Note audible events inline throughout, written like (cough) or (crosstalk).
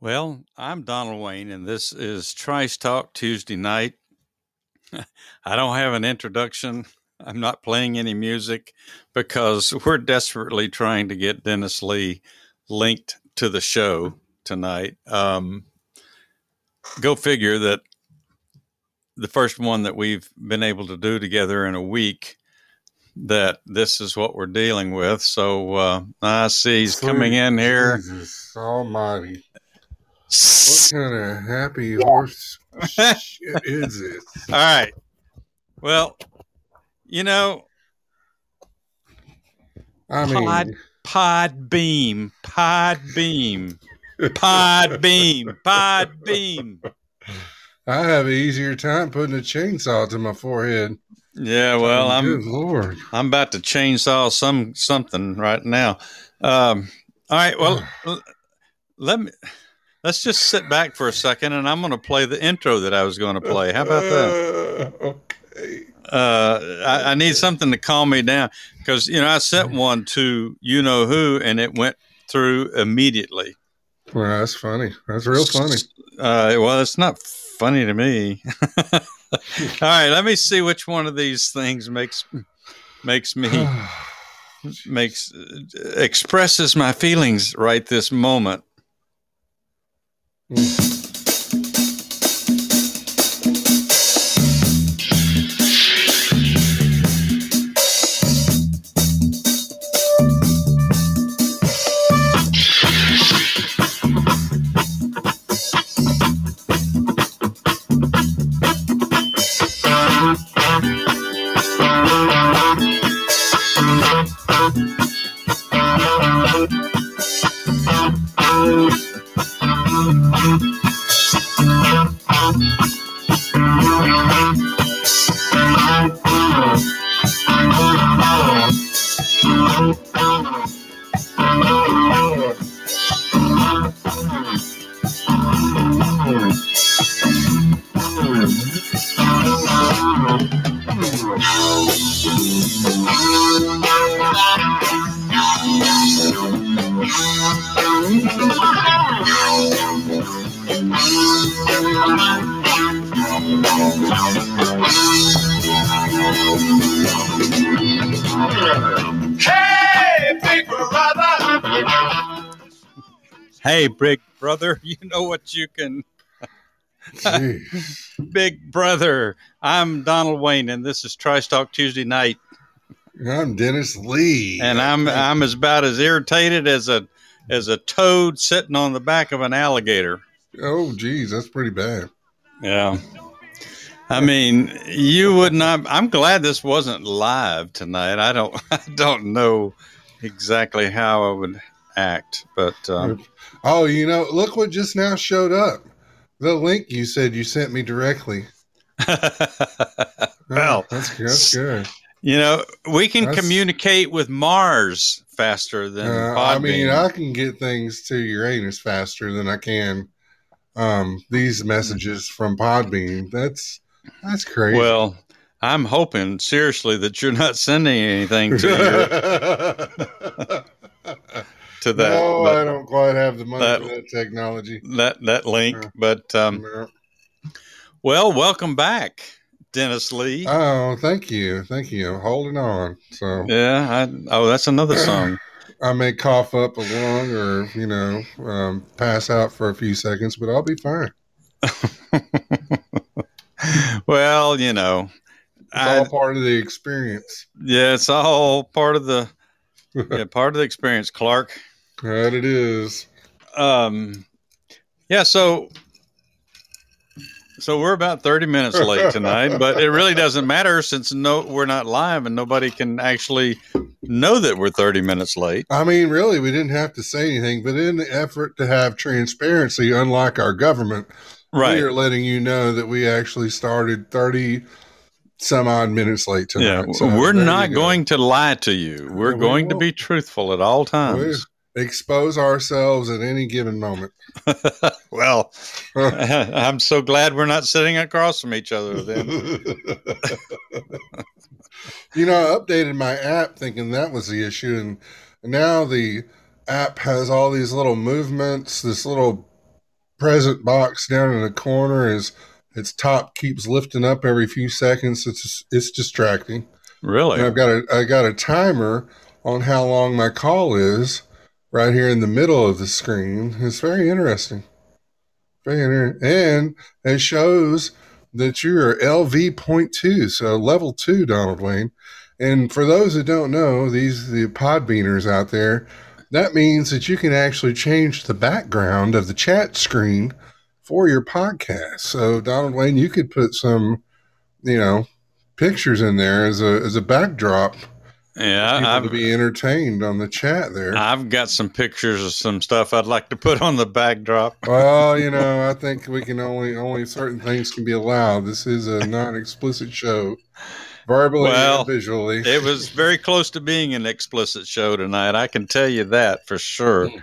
Well, I'm Donald Wayne, and this is Trice Talk Tuesday night. (laughs) I don't have an introduction. I'm not playing any music because we're desperately trying to get Dennis Lee linked to the show tonight. Um, go figure that the first one that we've been able to do together in a week that this is what we're dealing with. So uh, I see he's coming in here. Jesus almighty. What kind of happy horse (laughs) shit is this? All right. Well, you know, I mean, Pod- Podbean, pod beam, Podbean, pod beam. I have an easier time putting a chainsaw to my forehead. Yeah, well, Good I'm Lord. I'm about to chainsaw some something right now. Um, all right, well, (sighs) let me let's just sit back for a second, and I'm going to play the intro that I was going to play. How about that? Uh, okay. uh, I, I need something to calm me down because you know I sent one to you know who, and it went through immediately. Well, that's funny. That's real funny. Uh, well, it's not funny to me. (laughs) All right, let me see which one of these things makes makes me (sighs) makes expresses my feelings right this moment. Mm. Hey, big brother! Hey, big brother, you know what you can. (laughs) Big brother, I'm Donald Wayne, and this is Talk Tuesday night. I'm Dennis Lee. and I'm I'm as about as irritated as a as a toad sitting on the back of an alligator. oh, geez, that's pretty bad. Yeah. I mean, you would not I'm glad this wasn't live tonight. I don't (laughs) I don't know exactly how I would act, but um, Oh, you know, look what just now showed up. The link you said you sent me directly. (laughs) well, Oh, that's, that's good. you know, we can That's- communicate with Mars faster than Uh, I mean, I can get things to Uranus faster than I can um, these messages from Podbean. That's that's crazy. well, I'm hoping seriously that you're not sending anything to your, (laughs) to that. no, I don't quite have the money that- for that technology. that that link. But um, No. well, welcome back, Dennis Lee. Oh, thank you, thank you. I'm holding on. So yeah. I, oh, that's another (clears throat) song. I may cough up a lung or you know um, pass out for a few seconds, but I'll be fine. (laughs) (laughs) well, you know, It's I, all part of the experience. yeah, it's all part of the (laughs) yeah, part of the experience, Clark. that it is. Um, yeah. So. So we're about 30 minutes late tonight, but it really doesn't (laughs) matter since no we're not live and nobody can actually know that we're 30 minutes late. I mean, really, we didn't have to say anything, but in the effort to have transparency, unlike our government, Right. we are letting you know that we actually started 30 some odd minutes late tonight. Yeah. So we're not go. going to lie to you. We're we going to won't. be truthful at all times. expose ourselves at any given moment. (laughs) well, (laughs) (laughs) I'm so glad we're not sitting across from each other then. you know, I updated my app thinking that was the issue, and now the app has all these little movements, this little present box down in the corner is its top keeps lifting up every few seconds. It's it's distracting. Really? And I've got a I got a timer on how long my call is right here in the middle of the screen. It's very interesting. Very inter- and it shows that you're LV.2, so level two, Donald Wayne. And for those that don't know, these the podbeaners out there, that means that you can actually change the background of the chat screen for your podcast. So Donald Wayne, you could put some, you know, pictures in there as a as a backdrop yeah, I've, to be entertained on the chat there. I've got some pictures of some stuff I'd like to put on the backdrop. well, you know, (laughs) I think we can only only certain things can be allowed. This is a non-explicit show, verbally Well, and visually. It was very close to being an explicit show tonight. I can tell you that for sure. Hmm.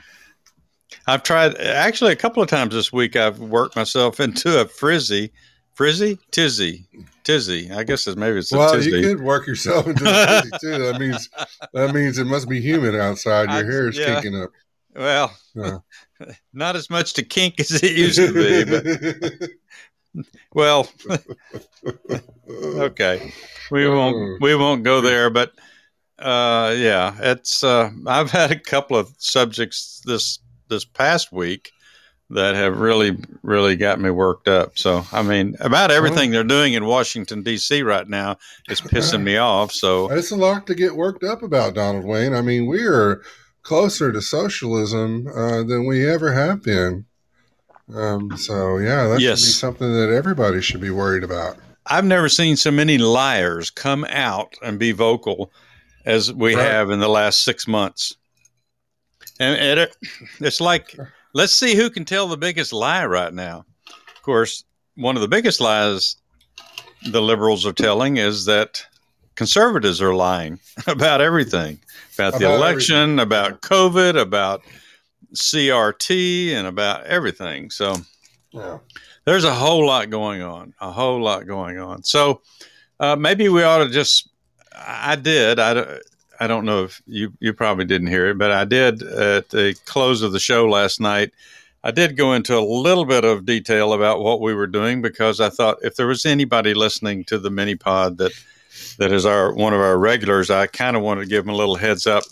I've tried actually a couple of times this week. I've worked myself (laughs) into a frizzy, frizzy, tizzy, tizzy. I guess it's maybe it's a well, tizzy. you could work yourself into a fizzy too. That means that means it must be humid outside. Your I- hair is yeah. kicking up. Well, Yeah. (laughs) not as much to kink as it used to be, but (laughs) well, (laughs) okay, we won't we won't go there. But uh, yeah, it's uh, I've had a couple of subjects this this past week that have really really got me worked up. So I mean, about everything they're doing in Washington D.C. right now is pissing me off. So It's a lot to get worked up about, Donald Wayne. I mean, we are closer to socialism uh, than we ever have been. Um, so yeah, that Yes. should be something that everybody should be worried about. I've never seen so many liars come out and be vocal as we Right. have in the last six months. And it, it's like, let's see who can tell the biggest lie right now. Of course, one of the biggest lies the liberals are telling is that conservatives are lying (laughs) about everything about, the About election, about COVID, about CRT, and about everything. So, Yeah. there's a whole lot going on, a whole lot going on. So uh, maybe we ought to just. I did. I, I don't know if you you probably didn't hear it, but I did at the close of the show last night. I did go into a little bit of detail about what we were doing because I thought if there was anybody listening to the mini pod that that is our one of our regulars, I kind of wanted to give them a little heads up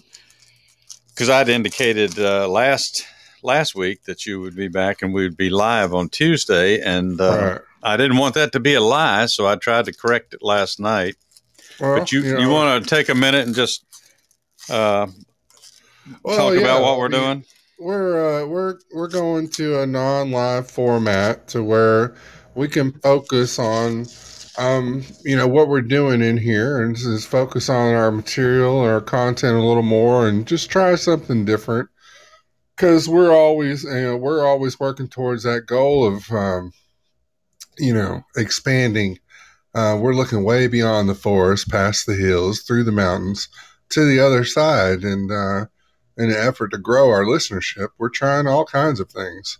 because I'd indicated uh, last last week that you would be back and we would be live on Tuesday, and uh, Right. I didn't want that to be a lie, so I tried to correct it last night. Well, but you you, know, want to take a minute and just uh, well, talk yeah, about what we're doing? We're uh, we're we're going to a non-live format to where we can focus on, um, you know, what we're doing in here, and just focus on our material, our content a little more, and just try something different. Because we're always, you know, we're always working towards that goal of, um, you know, expanding. Uh, we're looking way beyond the forest, past the hills, through the mountains, to the other side, and. Uh, in an effort to grow our listenership, we're trying all kinds of things.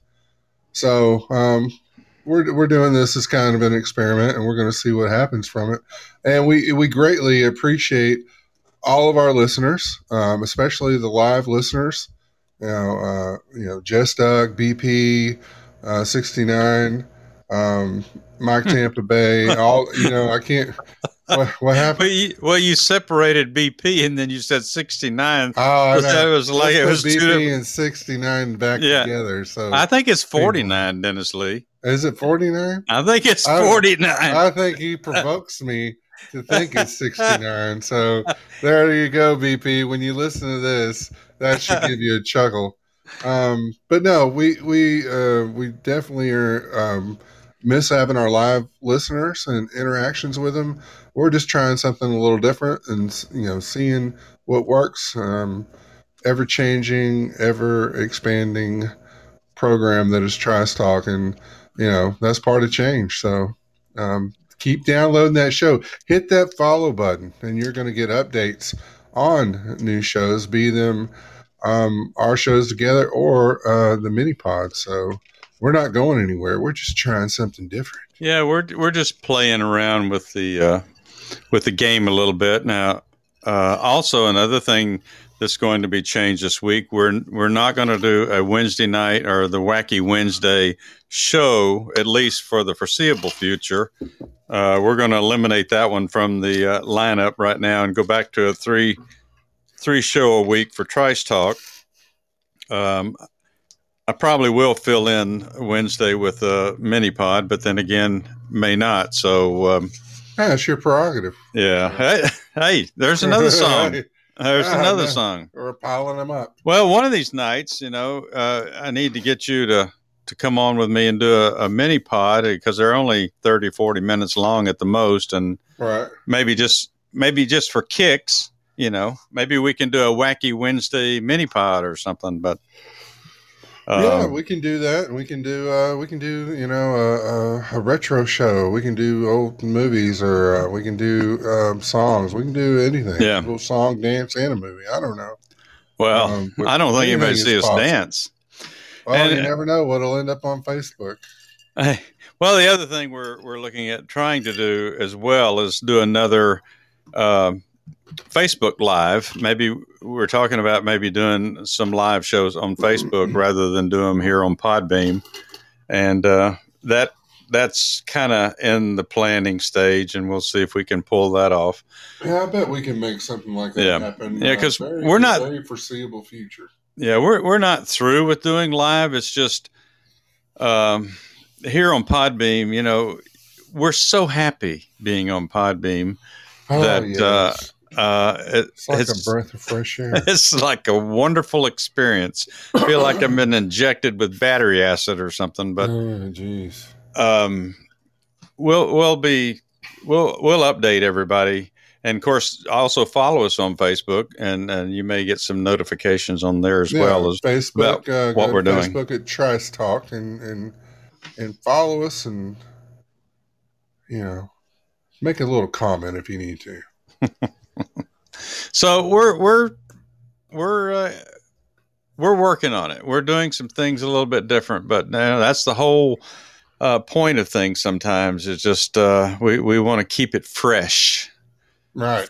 So um, we're we're doing this as kind of an experiment, and we're going to see what happens from it. And we we greatly appreciate all of our listeners, um, especially the live listeners. You know, uh, you know, Jess Doug, BP, uh, sixty nine, um, Mike Tampa Bay. All you know, I can't. What, what happened? Well you, well, you separated BP and then you said 69. Oh, I that was like- it was BP different- and sixty nine back Yeah. together. So I think it's 49, Dennis Lee. Is it 49? I think it's I- 49. I think he provokes me to think it's 69. So there you go, BP. When you listen to this, that should give you a chuckle. Um, but no, we we uh, we definitely are um, miss having our live listeners and interactions with them. We're just trying something a little different and you know seeing what works. Um, ever changing, ever expanding program that is Trice Talk, and you know that's part of change. So um, keep downloading that show. Hit that follow button, and you're going to get updates on new shows, be them um, our shows together or uh, the mini pod. So we're not going anywhere. We're just trying something different. Yeah, we're we're just playing around with the uh, with the game a little bit now. Uh, also, another thing that's going to be changed this week. We're we're not going to do a Wednesday night or the Wacky Wednesday show at least for the foreseeable future. Uh, we're going to eliminate that one from the uh, lineup right now and go back to a three three show a week for Trice Talk. Um, I probably will fill in Wednesday with a mini pod, but then again, may not. So, um, It's your prerogative. yeah. Hey, hey, there's (laughs) another song. There's another no. song. We're piling them up. Well, one of these nights, you know, uh, I need to get you to to come on with me and do a, a mini pod because they're only 30, 40 minutes long at the most, and Right. maybe just maybe just for kicks, you know, maybe we can do a wacky Wednesday mini pod or something. But yeah, um, we can do that. We can do uh, we can do you know a, retro show. We can do old movies, or uh, we can do um, songs. We can do anything. Yeah. a little song, dance, and a movie. I don't know. well, Um, I don't think anybody see us possible. dance. Well, And- you never know what'll end up on Facebook. Hey, well, the other thing we're we're looking at trying to do as well is do another um Facebook Live. Maybe we're talking about maybe doing some live shows on Facebook rather than do them here on Podbean, and uh, that that's kind of in the planning stage, and we'll see if we can pull that off. Yeah, I bet we can make something like that Yeah. happen. Yeah, uh, 'cause very- we're not- very foreseeable future. Yeah, we're we're not through with doing live. It's just um, here on Podbean. You know, we're so happy being on Podbean. Oh, That, uh, yes. Uh, it, it's like it's- a breath of fresh air. (laughs) it's like a wonderful experience. I feel like I've been injected with battery acid or something, but oh, jeez. um, we'll we'll be we'll we'll update everybody, and of course also follow us on Facebook, and and you may get some notifications on there as Yeah, well as Facebook. Uh, what we're to doing. Facebook at Trice Talk and and and follow us and you know make a little comment if you need to. (laughs) so we're we're we're uh, we're working on it. We're doing some things a little bit different, but now that's the whole uh, point of things. Sometimes is just uh, we we want to keep it fresh. Right.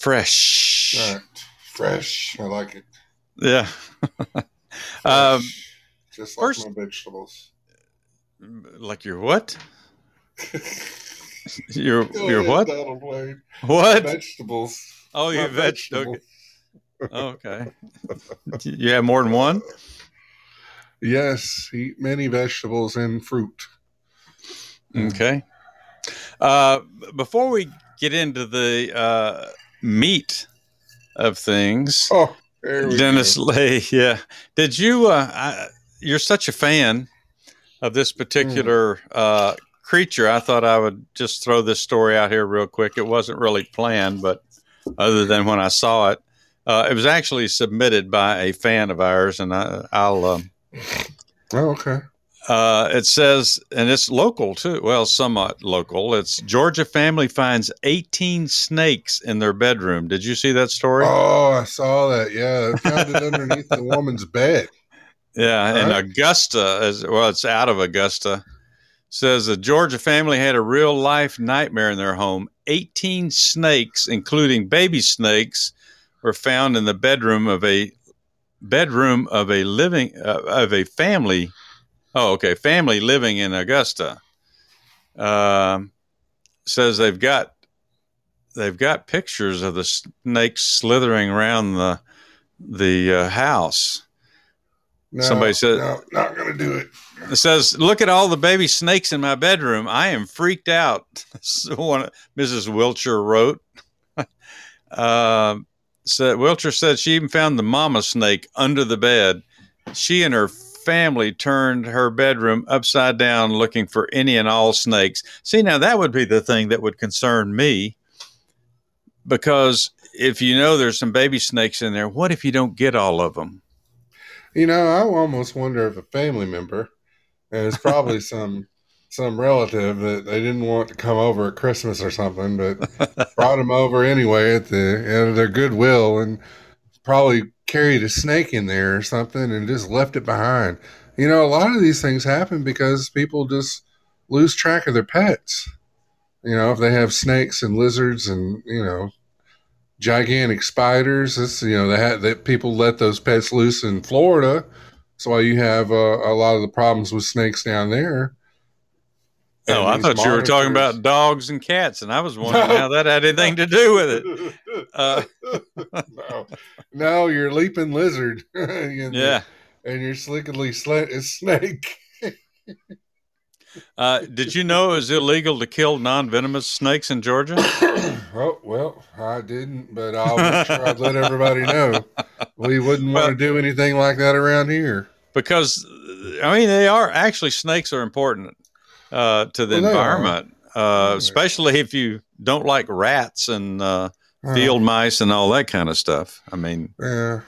fresh. Right. Fresh. I like it. Yeah. (laughs) um, Just like first- my vegetables. like your what? (laughs) Your your what? Donald Wayne. What? Vegetables. Oh, you veg. vegetables. Okay. Oh, okay. (laughs) You have more than one. Yes, eat many vegetables and fruit. Okay. Uh, before we get into the uh, meat of things, Oh, Dennis go. Lay, (laughs) yeah. Did you? Uh, I, you're such a fan of this particular uh, creature. I thought I would just throw this story out here real quick. It wasn't really planned, but other than when I saw it, uh, it was actually submitted by a fan of ours, and I, I'll. Um, Oh, okay. uh, it says, and it's local too. Well, somewhat local. It's Georgia family finds 18 snakes in their bedroom. Did you see that story? Oh, I saw that. Yeah, they found it underneath the woman's bed. (laughs) Yeah, and Right. Augusta, as well, it's out of Augusta. Says a Georgia family had a real life nightmare in their home. 18 snakes, including baby snakes, were found in the bedroom of a bedroom of a living uh, of a family. Oh, okay, family living in Augusta. Um, says they've got they've got pictures of the snakes slithering around the the uh, house. No, Somebody said- no, not going to do it. It says, "Look at all the baby snakes in my bedroom. I am freaked out." (laughs) So one, Mrs. Wiltshire wrote. (laughs) uh, said Wiltshire said she even found the mama snake under the bed. She and her family turned her bedroom upside down, looking for any and all snakes. See, now that would be the thing that would concern me, because if you know there's some baby snakes in there, what if you don't get all of them? You know, I almost wonder if a family member, and it's probably (laughs) some some relative that they didn't want to come over at Christmas or something, but brought them over anyway at the out of their goodwill, and probably carried a snake in there or something and just left it behind. You know, a lot of these things happen because people just lose track of their pets. You know, if they have snakes and lizards and you know gigantic spiders. This, you know, had that people let those pets loose in Florida. That's why you have uh, a lot of the problems with snakes down there. Oh, And I these thought you were talking about dogs and cats, and I was wondering how that had anything to do with it. (laughs) Uh, no, no, you're a leaping lizard. (laughs) and, yeah. and you're slickily sla- a snake. (laughs) Uh, did you know it was illegal to kill non-venomous snakes in Georgia? (coughs) oh well, I didn't, but I'll make sure I'd let everybody know. We wouldn't want Well- to do anything like that around here. Because I mean, they are actually snakes are important uh, to the Well, environment, uh, especially if you don't like rats and uh, Uh, field mice and all that kind of stuff. I mean, yeah,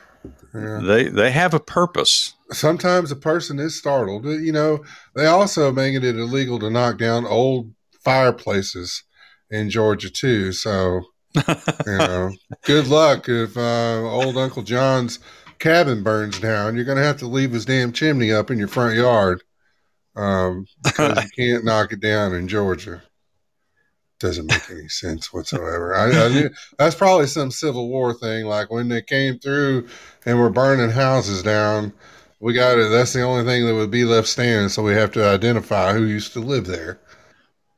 yeah. they they have a purpose. Sometimes a person is startled. You know, they also making it illegal to knock down old fireplaces in Georgia too. So you know, (laughs) good luck if uh, old Uncle John's cabin burns down. You're going to have to leave his damn chimney up in your front yard um, because you can't knock it down in Georgia. Doesn't make any sense whatsoever. I, I knew, that's probably some Civil War thing, like when they came through and were burning houses down. We got it. That's the only thing that would be left standing, so we have to identify who used to live there.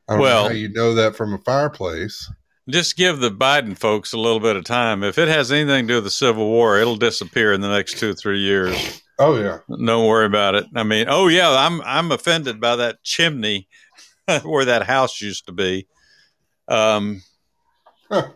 I don't Well- know how you know that from a fireplace. Just give the Biden folks a little bit of time. If it has anything to do with the Civil War, it'll disappear in the next two or three years. Oh yeah, Don't worry about it. I mean, oh yeah, I'm I'm offended by that chimney (laughs) where that house used to be. Um, Huh.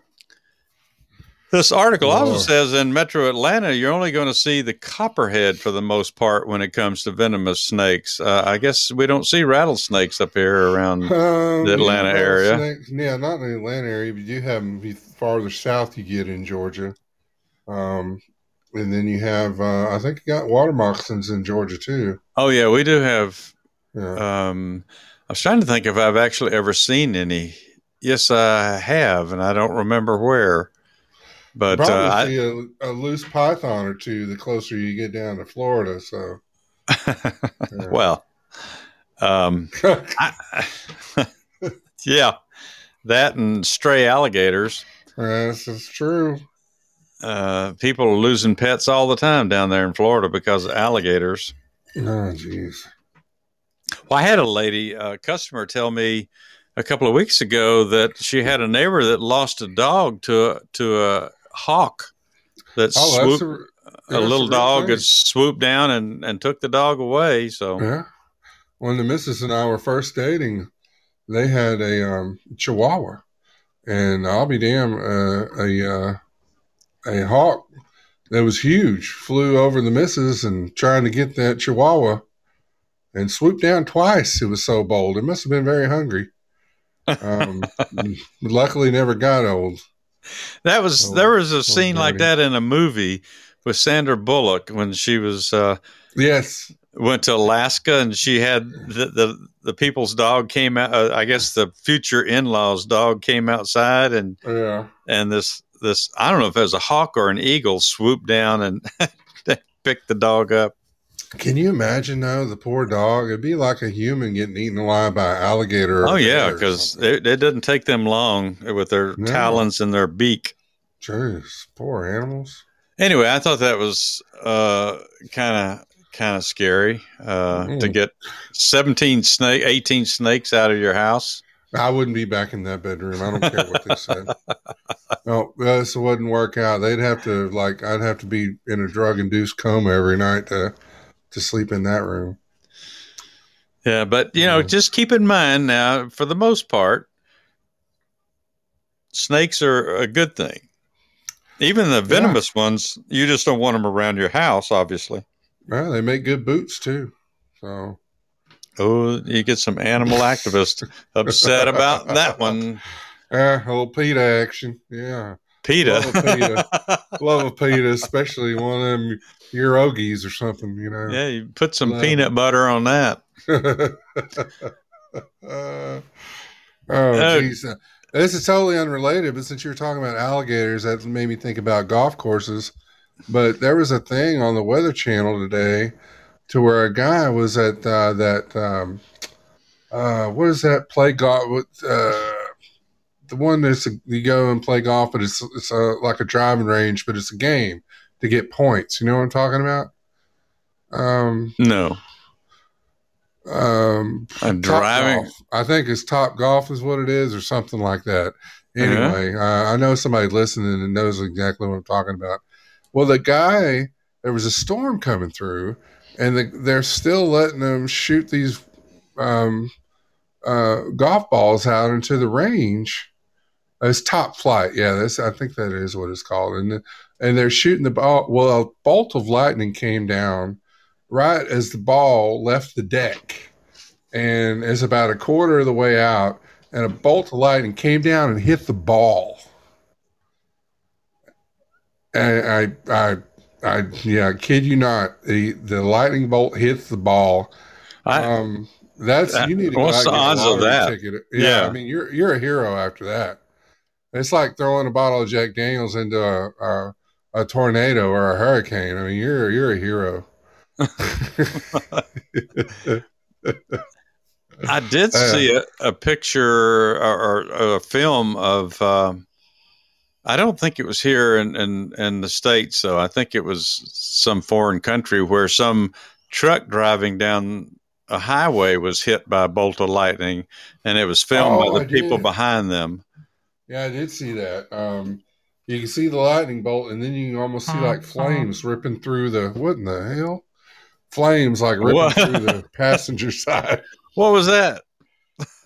this article also says in Metro Atlanta, you're only going to see the copperhead for the most part when it comes to venomous snakes. Uh, I guess we don't see rattlesnakes up here around. Um, The Atlanta yeah, area. snakes- yeah, not in the Atlanta area, but you have them the farther south you get in Georgia. Um, and then you have, uh, I think you got water moccasins in Georgia too. Oh yeah, we do have. Yeah. Um, I was trying to think if I've actually ever seen any. Yes, I have, and I don't remember where. But uh, Probably I, see a, a loose python or two the closer you get down to Florida. So, (laughs) yeah. well, um, (laughs) I, (laughs) yeah, that and stray alligators. this is true. Uh, people are losing pets all the time down there in Florida because of alligators. Oh, jeez. Well, I had a lady, a customer, tell me a couple of weeks ago that she had a neighbor that lost a dog to a, to a hawk that Oh, swooped. a, a little real dog had swooped down and, and took the dog away. So Yeah. When the missus and I were first dating, they had a um, Chihuahua, and I'll be damned, uh, a uh, a hawk that was huge flew over the missus and trying to get that Chihuahua, and swooped down twice. It was so bold. It must have been very hungry. Um, luckily, never got old. that was Oh, there was a scene like that in a movie with Sandra Bullock when she was uh, Yes. went to Alaska and she had the the, the people's dog came out. Uh, I guess the future in laws dog came outside and Yeah. and this this I don't know if it was a hawk or an eagle swooped down and (laughs) picked the dog up. Can you imagine though the poor dog? It'd be like a human getting eaten alive by an alligator. Oh yeah, because it, it doesn't take them long with their No. talons and their beak. Jeez, poor animals. Anyway, I thought that was kind of kind of scary uh, to Mm. get seventeen snake, eighteen snakes out of your house. I wouldn't be back in that bedroom. I don't care what they said. (laughs) No, this wouldn't work out. They'd have to like I'd have to be in a drug induced coma every night to to sleep in that room. Yeah, but you know, just keep in mind now, for the most part, snakes are a good thing. Even the venomous ones, you just don't want them around your house, obviously. Well, they make good boots too. So Oh, you get some animal activists upset about that one, (laughs) uh, yeah, a little PETA action. Yeah. PETA. Love a PETA. (laughs) Love a PETA, especially one of them pierogies or something, you know. yeah, you put some Love peanut butter on that. Uh, (laughs) oh, jeez. Uh, This is totally unrelated, but since you were talking about alligators, that made me think about golf courses. But there was a thing on the Weather Channel today to where a guy was at uh, that, um, uh, what is that play golf with uh, the one that's a, you go and play golf, but it's it's a, like a driving range, but it's a game to get points. You know what I'm talking about? Um, No, um, I'm driving. Golf. I think it's Top Golf is what it is, or something like that. Yeah. Anyway, uh, I know somebody listening and knows exactly what I'm talking about. Well, the guy, there was a storm coming through, and the, they're still letting them shoot these um, uh, golf balls out into the range. It's top flight, yeah. That's I think that is what it's called, and and they're shooting the ball. Well, a bolt of lightning came down right as the ball left the deck, and it's about a quarter of the way out, and a bolt of lightning came down and hit the ball. And I, I, I, yeah, kid you not, the the lightning bolt hits the ball. I, um, that's that- you need to what's the odds of that? Yeah, Yeah. I mean you're you're a hero after that. It's like throwing a bottle of Jack Daniels into a, a, a tornado or a hurricane. I mean you're you're a hero. (laughs) I did Uh, see a, a picture or, or a film of. um I don't think it was here in, in, in the states, so I think it was some foreign country where some truck driving down a highway was hit by a bolt of lightning, and it was filmed Oh, by the people behind them. Yeah, I did see that. Um, you can see the lightning bolt, and then you can almost see like flames ripping through the what in the hell? Flames like ripping What? through the (laughs) passenger side. What was that?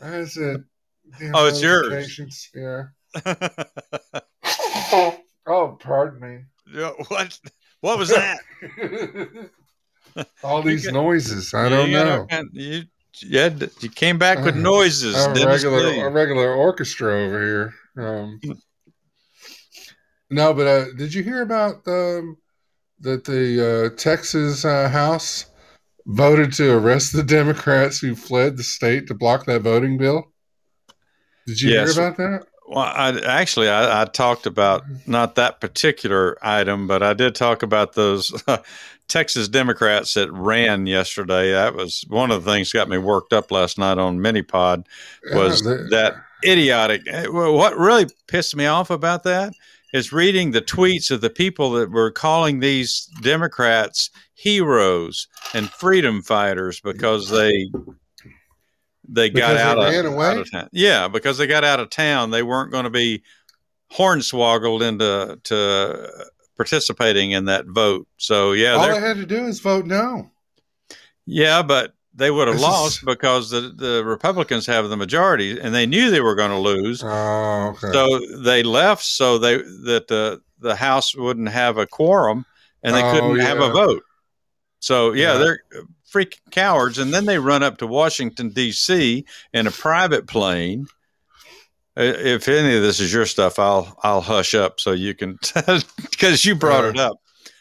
I said, Oh, it's yours. Yeah. (laughs) oh, pardon me. Yeah, what? What was that? (laughs) All these got- noises. I don't You know. you, you, had, you came back with Uh, noises. a regular, a regular orchestra over here. Um, no, but uh, did you hear about um, that the uh, Texas uh, House voted to arrest the Democrats who fled the state to block that voting bill? Did you Yes. hear about that? Well, I actually I, I talked about not that particular item, but I did talk about those (laughs) Texas Democrats that ran yesterday. That was one of the things that got me worked up last night on Minipod was Yeah, they- that idiotic. eh, What really pissed me off about that is reading the tweets of the people that were calling these Democrats heroes and freedom fighters because they they got Because they out, of, away? out of town. Yeah, because they got out of town. They weren't going to be hornswoggled into to participating in that vote. So yeah, all they had to do is vote no. yeah, but they would have This is- lost because the, the Republicans have the majority, and they knew they were going to lose. Oh, okay. So they left so they that the the House wouldn't have a quorum, and they Oh, couldn't have a vote. So yeah, Yeah. they're freaking cowards, and then they run up to Washington D.C. in a private plane. If any of this is your stuff, I'll I'll hush up so you can (laughs) because you brought it up.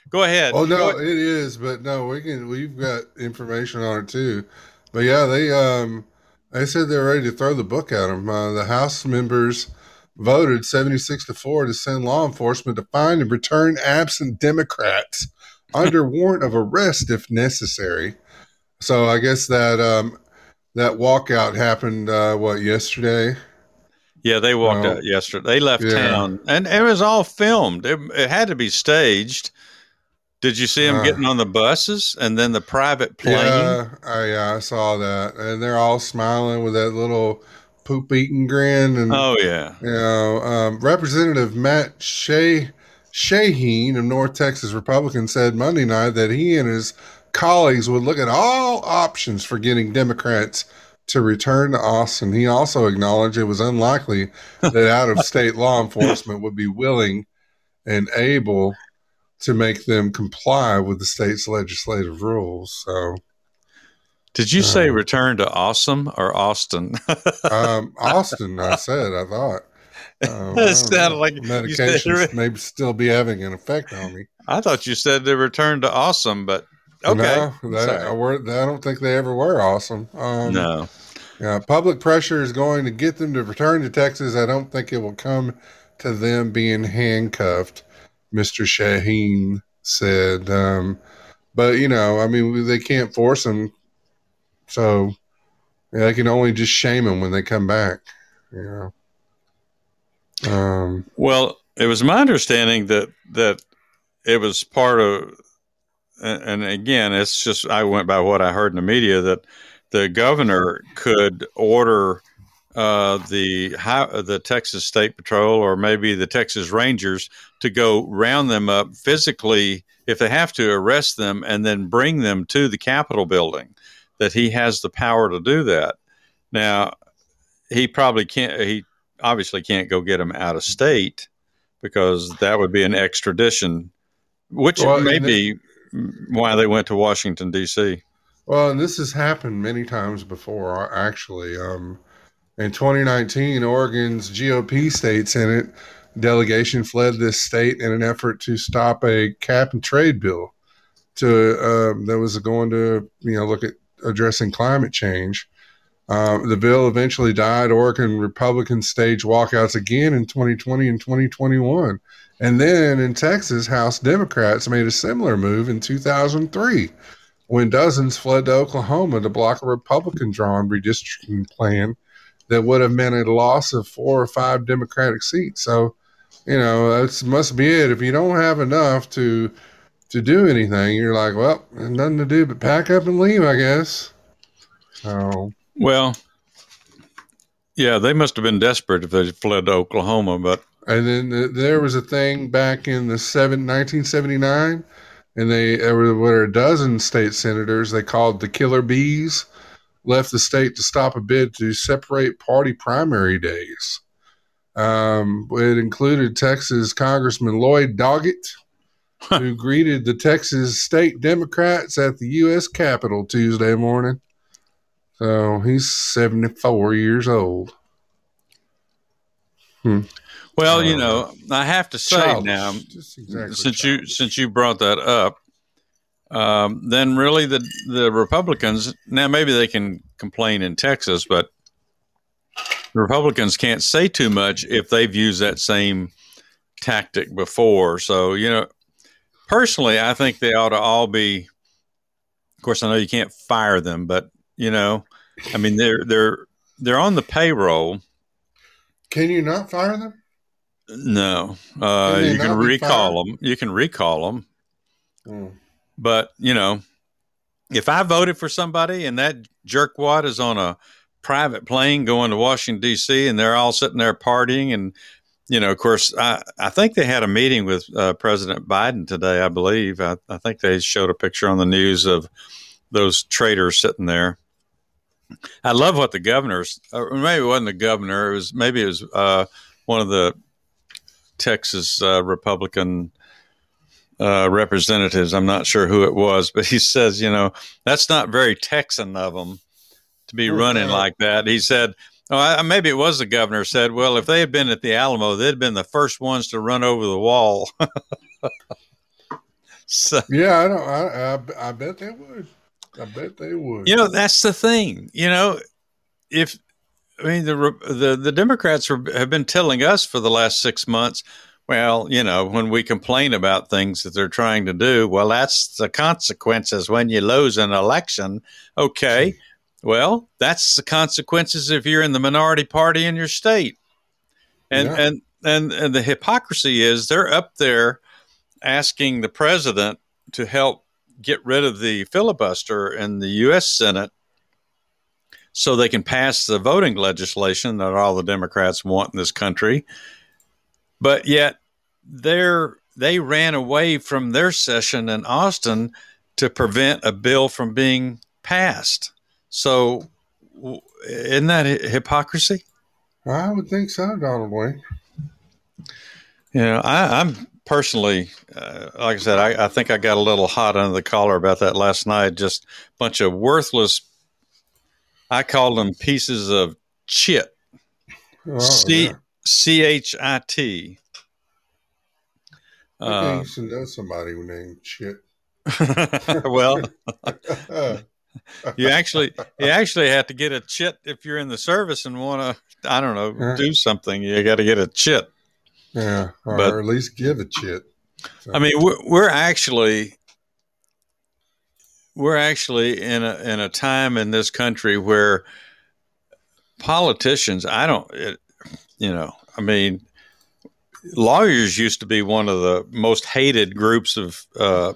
Go ahead. Oh no, Go- it is, but no, we can. We've got information on it too. But yeah, they um they said they're ready to throw the book at them. Uh, the House members voted seventy six to four to send law enforcement to find and return absent Democrats under (laughs) warrant of arrest if necessary. So I guess that um that walkout happened uh, what yesterday. Yeah, they walked Well, out yesterday. They left yeah. town, and it was all filmed. It, it had to be staged. Did you see them Uh. getting on the buses and then the private plane? Yeah, I, yeah, I saw that, and they're all smiling with that little poop eating grin and. Oh yeah, You know, um, Representative Matt Shea, Shaheen of North Texas Republican said Monday night that he and his colleagues would look at all options for getting Democrats to return to Austin. He also acknowledged it was unlikely that out of state law enforcement would be willing and able to make them comply with the state's legislative rules. So, Did you say Uh. return to awesome or Austin? (laughs) um, Austin, I said, I thought. Uh, (laughs) It sounded like medications may still be having an effect on me. (laughs) I thought you said they returned to awesome, but okay. No, Sorry. I, were, I don't think they ever were awesome. Um, no. yeah, public pressure is going to get them to return to Texas. I don't think it will come to them being handcuffed, Mr. Shaheen said. Um, but, you know, I mean, they can't force them. So they can only just shame them when they come back. You know. Um, Well, it was my understanding that that it was part of, and again, it's just I went by what I heard in the media that the governor could order uh, the hi- the Texas State Patrol or maybe the Texas Rangers to go round them up physically if they have to arrest them and then bring them to the Capitol building. That he has the power to do that. Now, he probably can't. He obviously can't go get them out of state because that would be an extradition, which Well, may be why they went to Washington D.C. Well, and this has happened many times before, actually. Um, in 2019, Oregon's GOP state senate delegation fled this state in an effort to stop a cap and trade bill to um, that was going to you know look at addressing climate change. Um, the bill eventually died. Oregon Republicans staged walkouts again in 2020 and 2021. And then in Texas, House Democrats made a similar move in 2003 when dozens fled to Oklahoma to block a Republican drawn redistricting plan that would have meant a loss of four or five Democratic seats. So, you know, that must be it. If you don't have enough to to do anything, you're like, well, nothing to do but pack up and leave, I guess. So, Well, yeah, they must have been desperate if they fled to Oklahoma, but and then th- there was a thing back in the seven, 1979, and they there were, were a dozen state senators they called the Killer Bees left the state to stop a bid to separate party primary days. Um, it included Texas Congressman Lloyd Doggett, who greeted the Texas state Democrats at the U.S. Capitol Tuesday morning. So he's 74 years old. Hmm. well, you Uh, know, I have to say Childish. now, exactly since you since you brought that up, um, then really the the Republicans now maybe they can complain in Texas, but the Republicans can't say too much if they've used that same tactic before. So you know, personally, I think they ought to all be. Of course, I know you can't fire them, but you know, I mean they're they're they're on the payroll. Can you not fire them? No, uh, Can you can recall them. You can recall them. Oh. But you know, if I voted for somebody and that jerkwad is on a private plane going to Washington D.C. and they're all sitting there partying, and you know, of course, I I think they had a meeting with uh, President Biden today. I believe I, I think they showed a picture on the news of those traitors sitting there. I love what the governors, or maybe it wasn't the governor. It was maybe it was uh, one of the Texas uh, Republican uh, representatives. I'm not sure who it was, but he says, you know, that's not very Texan of them to be Oh, running God. like that. He said, oh, I, maybe it was the governor said, well, if they had been at the Alamo, they'd been the first ones to run over the wall. (laughs) so, Yeah, I don't. I, I, I bet they would. I bet they would. you know, that's the thing. You know, if I mean the the the Democrats have been telling us for the last six months. Well, you know, when we complain about things that they're trying to do, well, that's the consequences when you lose an election. Okay, well, that's the consequences if you're in the minority party in your state. And Yeah. and and and the hypocrisy is they're up there asking the president to help get rid of the filibuster in the U.S. Senate so they can pass the voting legislation that all the Democrats want in this country. But yet they're they ran away from their session in Austin to prevent a bill from being passed. So isn't that hypocrisy? I would think so, Donald Wayne. You know, I, I'm personally, uh, like I said, I, I think I got a little hot under the collar about that last night. Just a bunch of worthless. I call them pieces of chit. Oh, C. C H I T. I think Uh, used to know somebody named Chit. (laughs) well, (laughs) you actually you actually have to get a chit if you're in the service and want to I don't know Yeah. do something. You got to get a chit. yeah, or But- at least give a chit. So- I mean, we're, we're actually we're actually in a in a time in this country where politicians, I don't, it, you know, I mean, lawyers used to be one of the most hated groups of uh,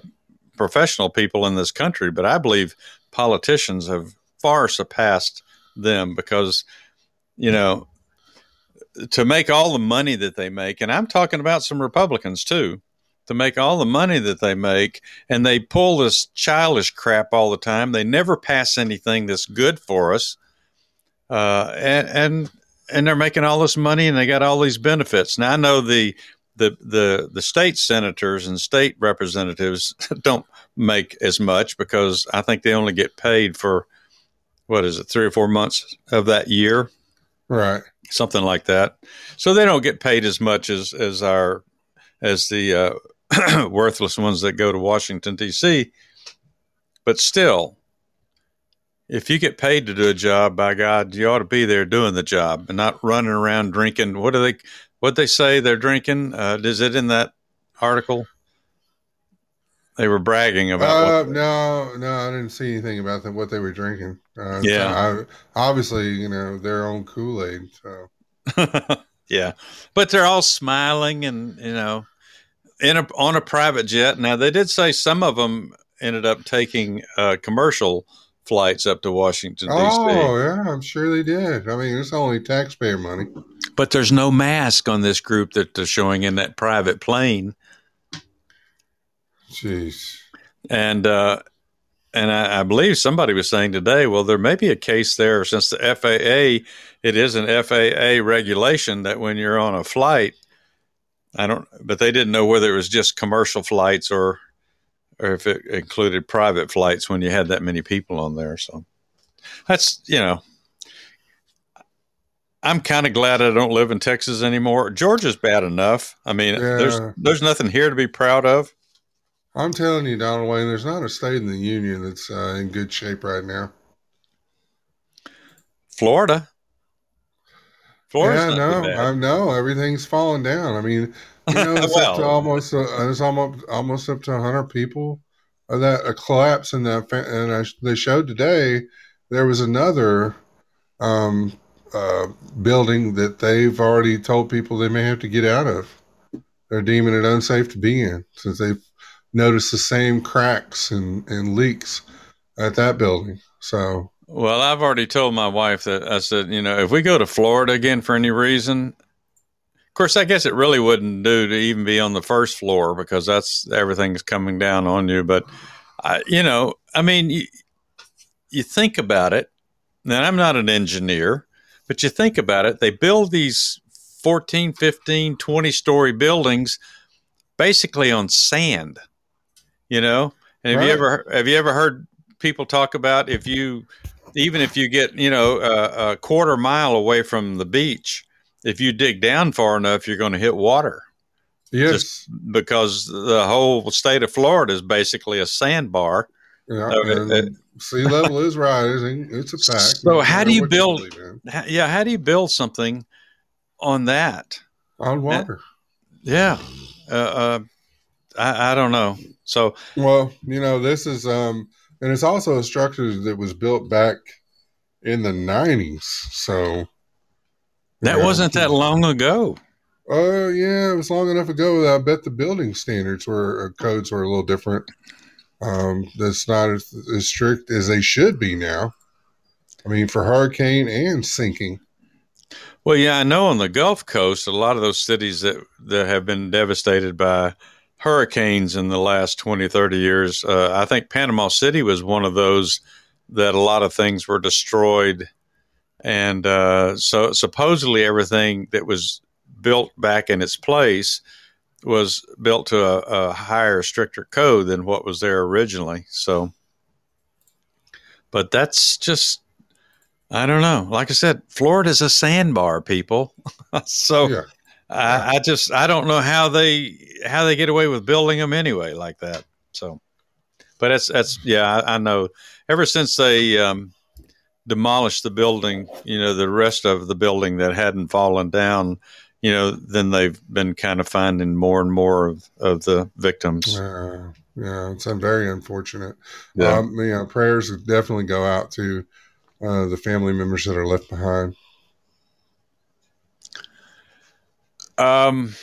professional people in this country, but I believe politicians have far surpassed them because, you know, to make all the money that they make, and I'm talking about some Republicans too, to make all the money that they make, and they pull this childish crap all the time. They never pass anything that's good for us, uh, and and and they're making all this money, and they got all these benefits. Now I know the the the the state senators and state representatives (laughs) don't make as much because I think they only get paid for what is it three or four months of that year Right. something like that. So they don't get paid as much as as our as the uh, (clears throat) worthless ones that go to Washington D.C. But still, if you get paid to do a job, by God, you ought to be there doing the job and not running around drinking. What do they? What they say they're drinking? Uh, is it in that article? They were bragging about. Uh, what, no, no, I didn't see anything about them, what they were drinking. Uh, Yeah. I, obviously, you know, their own Kool Aid. So, (laughs) yeah, but they're all smiling and you know, in a on a private jet. Now they did say some of them ended up taking a commercial flights up to Washington D.C. oh, yeah, I'm sure they did. I mean, it's only taxpayer money. But there's no mask on this group that they're showing in that private plane, Jeez. and uh, and I, I believe somebody was saying today, well, there may be a case there since the FAA, it is an FAA regulation that when you're on a flight, I don't, but they didn't know whether it was just commercial flights or or if it included private flights when you had that many people on there. So that's you know. I'm kind of glad I don't live in Texas anymore. Georgia's bad enough. I mean, there's Yeah. there's nothing here to be proud of. I'm telling you, Donald Wayne, there's not a state in the union that's uh, in good shape right now. Florida. Florida's yeah, no. I know everything's falling down. I mean, you know, it's up to almost uh, it's almost almost up to 100 people of that a collapse in that. And I, they showed today there was another um, uh, building that they've already told people they may have to get out of. They're deeming it unsafe to be in since they've noticed the same cracks and, and leaks at that building. So Well, I've already told my wife that I said, you know, if we go to Florida again for any reason, of course, I guess it really wouldn't do to even be on the first floor because that's everything's coming down on you. But, I, you know, I mean, you, you think about it. Now, I'm not an engineer, but you think about it. They build these 14, 15, 20 story buildings basically on sand, you know? And have you ever have you ever heard people talk about if you even if you get you know a, a quarter mile away from the beach, if you dig down far enough, you're going to hit water yes, because the whole state of Florida is basically a sandbar. yeah, so it- sea level is rising. It's a fact. So no how do you build-. H- Yeah, how do you build something on that? on water? Yeah, uh, uh, I, I don't know. So Well, you know, this is um and it's also a structure that was built back in the nineties. So that wasn't that long ago. Oh yeah, it was long enough ago that I bet the building standards were uh, codes were a little different. Um, that's not as, as strict as they should be now. I mean, for hurricane and sinking. Well, yeah, I know on the Gulf Coast, a lot of those cities that, that have been devastated by hurricanes in the last 20, 30 years, uh, I think Panama City was one of those that a lot of things were destroyed. And uh, so supposedly everything that was built back in its place was built to a, a higher, stricter code than what was there originally. So, but that's just I don't know. Like I said, Florida's a sandbar, people. (laughs) so Yeah. I, I just I don't know how they how they get away with building them anyway like that. So, but that's that's yeah I, I know. Ever since they um, demolished the building, you know, the rest of the building that hadn't fallen down, you know, then they've been kind of finding more and more of, of the victims. Uh, yeah, it's very unfortunate. Yeah. Um, you know, prayers definitely go out to uh, the family members that are left behind. Um,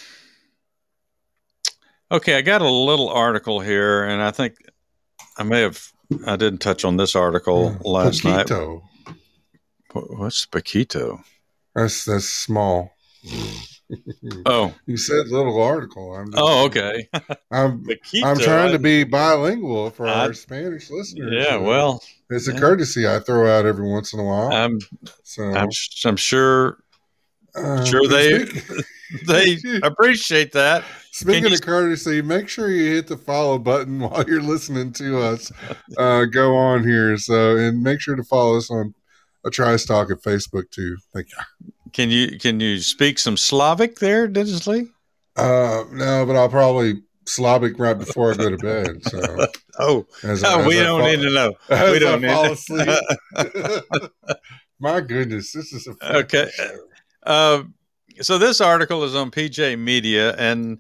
Okay, I got a little article here, and I think I may have I didn't touch on this article last night. What's Paquito? That's that's small. (laughs) Oh, You said little article. I'm just, oh, okay. (laughs) I'm (laughs) Paquito. I'm trying to be bilingual for I- our Spanish listeners. Yeah, well, it's a yeah. courtesy I throw out every once in a while. I'm so I'm I'm sure uh, sure they- they appreciate that. Speaking you- of courtesy, make sure you hit the follow button while you're listening to us uh, go on here. So, and make sure to follow us on a Trice Talk at Facebook too. Thank you. Can you can you speak some Slavic there, Dennis Lee? Uh, no, but I'll probably Slavic right before I go to bed. So, (laughs) Oh, as, no, as we I don't fall- need to know. (laughs) We don't I fall need asleep. (laughs) My goodness, this is a Okay. show. Uh, so this article is on PJ Media, and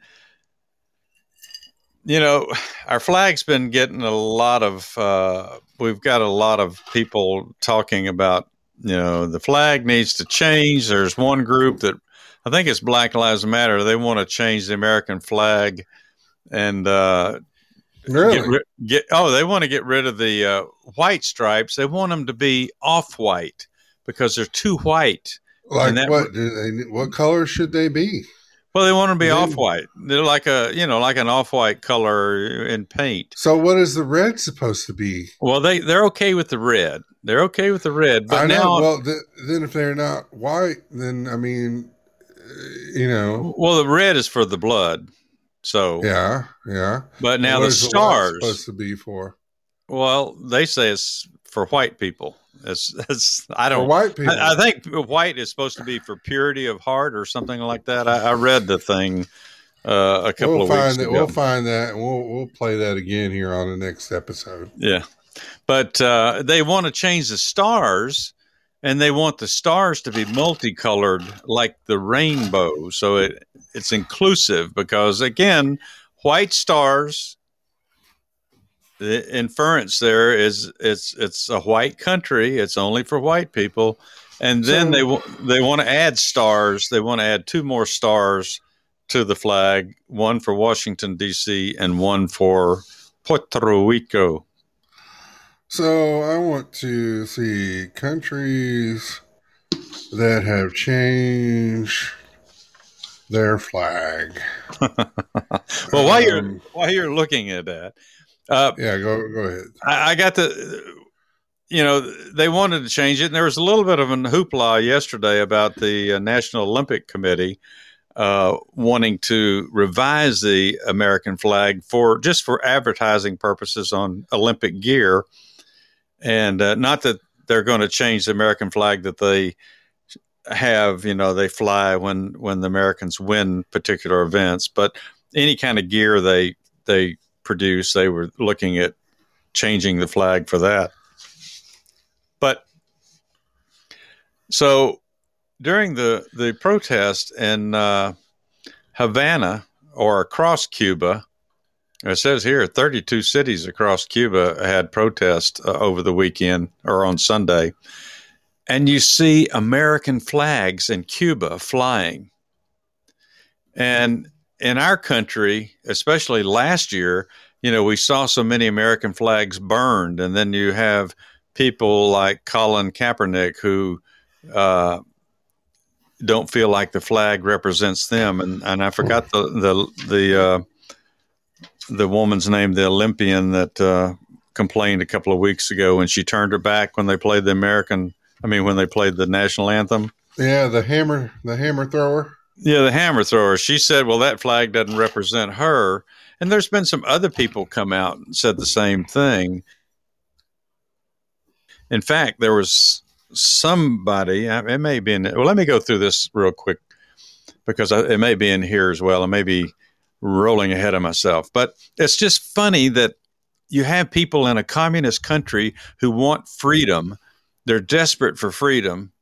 you know, our flag's been getting a lot of. Uh, we've got a lot of people talking about. You know, the flag needs to change. There's one group that I think it's Black Lives Matter. They want to change the American flag, and uh, Really? get, ri- get oh they want to get rid of the uh, white stripes they want them to be off white because they're too white like that- what? Do they? What color should they be? Well they want to be off white they're like a you know like an off white color in paint So, what is the red supposed to be? well they they're okay with the red they're okay with the red but I know. now well, th- then if they're not white, then I mean, you know, well the red is for the blood so yeah, yeah. but now the stars supposed to be for well they say it's for white people it's, it's i don't white people. I, I think white is supposed to be for purity of heart or something like that. I, I read the thing uh, a couple we'll of find weeks that. ago. We'll find that, and we'll we'll play that again here on the next episode. yeah, but uh, they want to change the stars, and they want the stars to be multicolored like the rainbow, so it it's inclusive. Because again, white stars. The inference there is it's it's a white country. It's only for white people, and then So- they wa- they want to add stars. They want to add two more stars to the flag, one for Washington D.C. and one for Puerto Rico. So I want to see countries that have changed their flag. (laughs) Well, while you're Um, while you're looking at that, uh, yeah, go go ahead. I, I got the, you know, they wanted to change it, and there was a little bit of an hoopla yesterday about the uh, National Olympic Committee uh, wanting to revise the American flag for just for advertising purposes on Olympic gear, and uh, not that they're going to change the American flag that they have. You know, they fly when when the Americans win particular events, but any kind of gear they they produce, they were looking at changing the flag for that. But so during the the protest in uh, Havana or across Cuba, it says here 32 cities across Cuba had protests uh, over the weekend or on Sunday, and you see American flags in Cuba flying. And in our country, especially last year, you know, we saw so many American flags burned, and then you have people like Colin Kaepernick who uh, don't feel like the flag represents them, and and I forgot the the the uh, the woman's name, the Olympian that uh, complained a couple of weeks ago when she turned her back when they played the American. I mean, when they played the national anthem. Yeah, the hammer, the hammer thrower. Yeah, the hammer thrower. She said, "Well, that flag doesn't represent her." And there's been some other people come out and said the same thing. In fact, there was somebody. It may be in. Well, let me go through this real quick because it may be in here as well. I may be rolling ahead of myself, but it's just funny that you have people in a communist country who want freedom. They're desperate for freedom,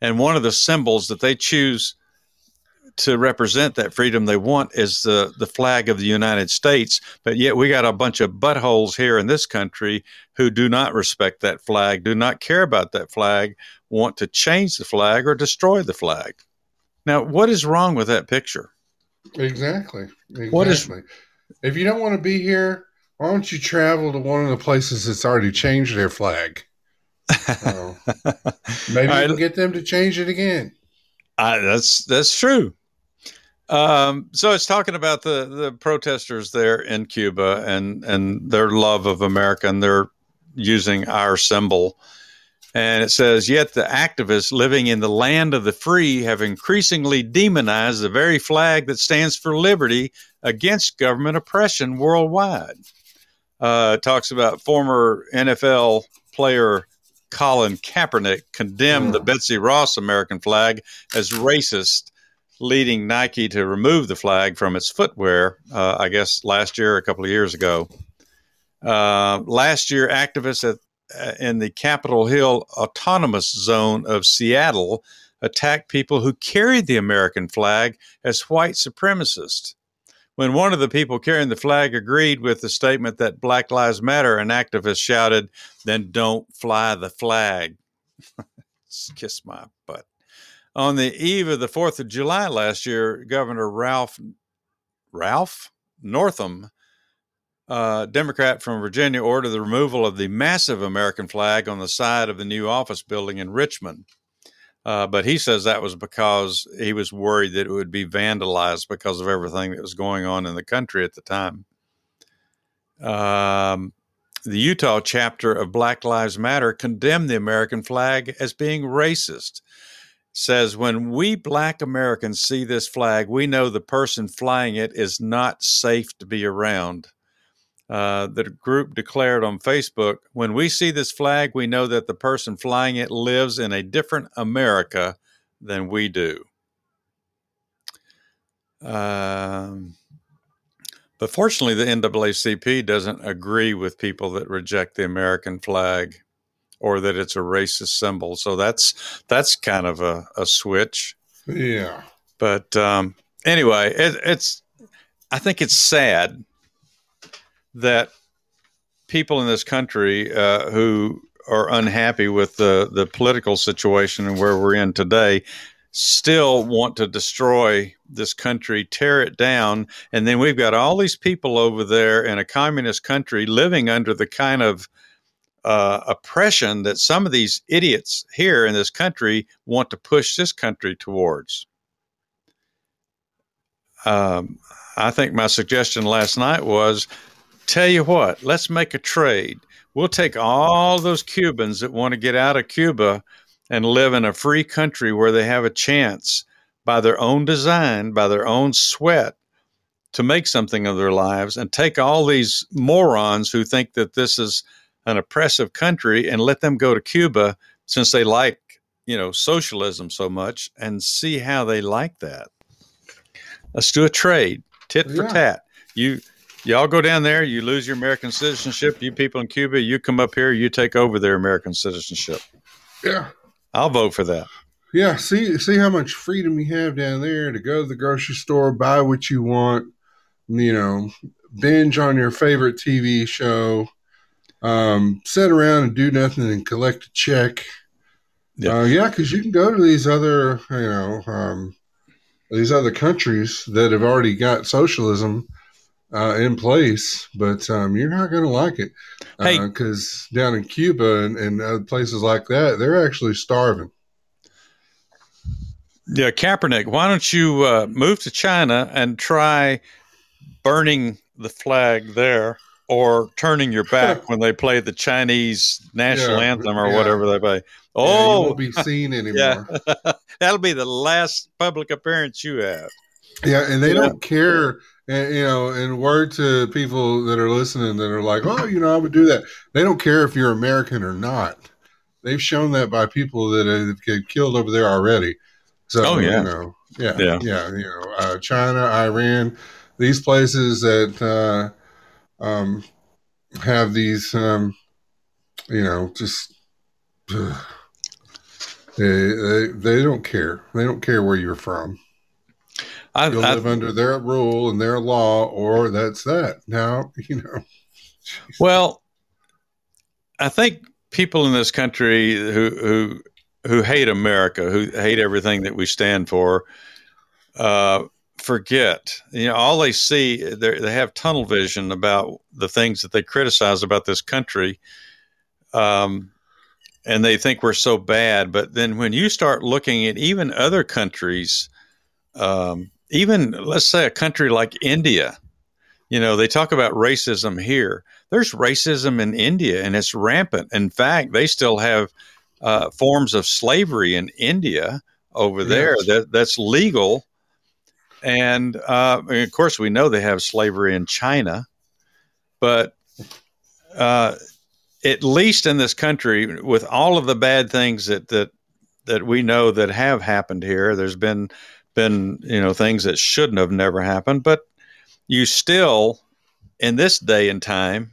and one of the symbols that they choose to represent that freedom they want is the the flag of the United States. But yet we got a bunch of buttholes here in this country who do not respect that flag, do not care about that flag, want to change the flag or destroy the flag. Now, what is wrong with that picture? Exactly. Exactly. What is- if you don't want to be here, why don't you travel to one of the places that's already changed their flag? So, (laughs) maybe All you right. can get them to change it again. I, that's that's true. Um, so it's talking about the the protesters there in Cuba and and their love of America, and they're using our symbol. And it says, yet the activists living in the land of the free have increasingly demonized the very flag that stands for liberty against government oppression worldwide. Uh, talks about former NFL player Colin Kaepernick condemned the Mm. Betsy Ross American flag as racist, leading Nike to remove the flag from its footwear, uh, I guess last year, a couple of years ago. Uh, last year, activists at, uh, in the Capitol Hill Autonomous Zone of Seattle attacked people who carried the American flag as white supremacists. When one of the people carrying the flag agreed with the statement that Black Lives Matter, an activist shouted, Then don't fly the flag. (laughs) Kiss my butt. On the eve of the 4th of July last year, Governor Ralph Ralph Northam, uh, Democrat from Virginia, ordered the removal of the massive American flag on the side of the new office building in Richmond. Uh, but he says that was because he was worried that it would be vandalized because of everything that was going on in the country at the time. Um, the Utah chapter of Black Lives Matter condemned the American flag as being racist. Says when we black Americans see this flag, we know the person flying it is not safe to be around. Uh, the group declared on Facebook when we see this flag, we know that the person flying it lives in a different America than we do. Um, but fortunately, the NAACP doesn't agree with people that reject the American flag or that it's a racist symbol. So that's that's kind of a, a switch. Yeah. But um, anyway, it, it's I think it's sad that people in this country uh, who are unhappy with the the political situation and where we're in today still want to destroy this country, tear it down, and then we've got all these people over there in a communist country living under the kind of uh, oppression that some of these idiots here in this country want to push this country towards. Um, I think my suggestion last night was tell you what, let's make a trade. We'll take all those Cubans that want to get out of Cuba and live in a free country where they have a chance by their own design, by their own sweat, to make something of their lives, and take all these morons who think that this is an oppressive country and let them go to Cuba since they like, you know, socialism so much and see how they like that. Let's do a trade, tit oh, for Yeah. tat. You y'all go down there, you lose your American citizenship. You people in Cuba, you come up here, you take over their American citizenship. Yeah. I'll vote for that. Yeah, see see how much freedom you have down there to go to the grocery store, buy what you want, you know, binge on your favorite TV show, um, sit around and do nothing and collect a check. Yeah. Uh, yeah, because you can go to these other, you know, um, these other countries that have already got socialism uh, in place, but um, you're not going to like it Hey. because down in Cuba and, and other places like that, they're actually starving. Yeah, Kaepernick, why don't you uh, move to China and try burning the flag there or turning your back (laughs) when they play the Chinese national Yeah, anthem or yeah. whatever they play? Yeah, Oh, won't be (laughs) seen anymore. yeah. (laughs) Yeah, That'll be the last public appearance you have. Yeah, and they Yeah. don't care. And you know, and word to people that are listening that are like, oh, you know, I would do that. They don't care if you're American or not. They've shown that by people that have get killed over there already. So, Oh, yeah. you know, yeah, Yeah. yeah, you know, uh, China, Iran, these places that uh, um, have these, um, you know, just they, they they don't care. They don't care where you're from. I, You'll I- live under their rule and their law, or that's that. Now, (laughs) you know, Well, I think people in this country who who who hate America, who hate everything that we stand for, uh, forget. You know, all they see they have tunnel vision about the things that they criticize about this country, um, and they think we're so bad. But then when you start looking at even other countries, um, even let's say a country like India, you know, they talk about racism here. There's racism in India, and it's rampant. In fact, they still have uh, forms of slavery in India over there Yes. that that's legal and, uh, of course we know they have slavery in China, but uh, at least in this country, with all of the bad things that that that we know that have happened here, there's been been you know things that shouldn't have never happened, but you still in this day and time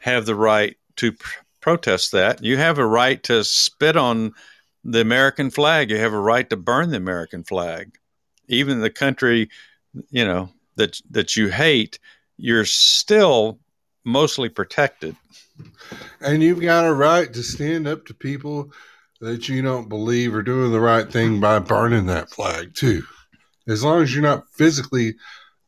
have the right to pr- protest that. You have a right to spit on the American flag. You have a right to burn the American flag. Even the country, you know, that that you hate, you're still mostly protected. And you've got a right to stand up to people that you don't believe are doing the right thing by burning that flag too. As long as you're not physically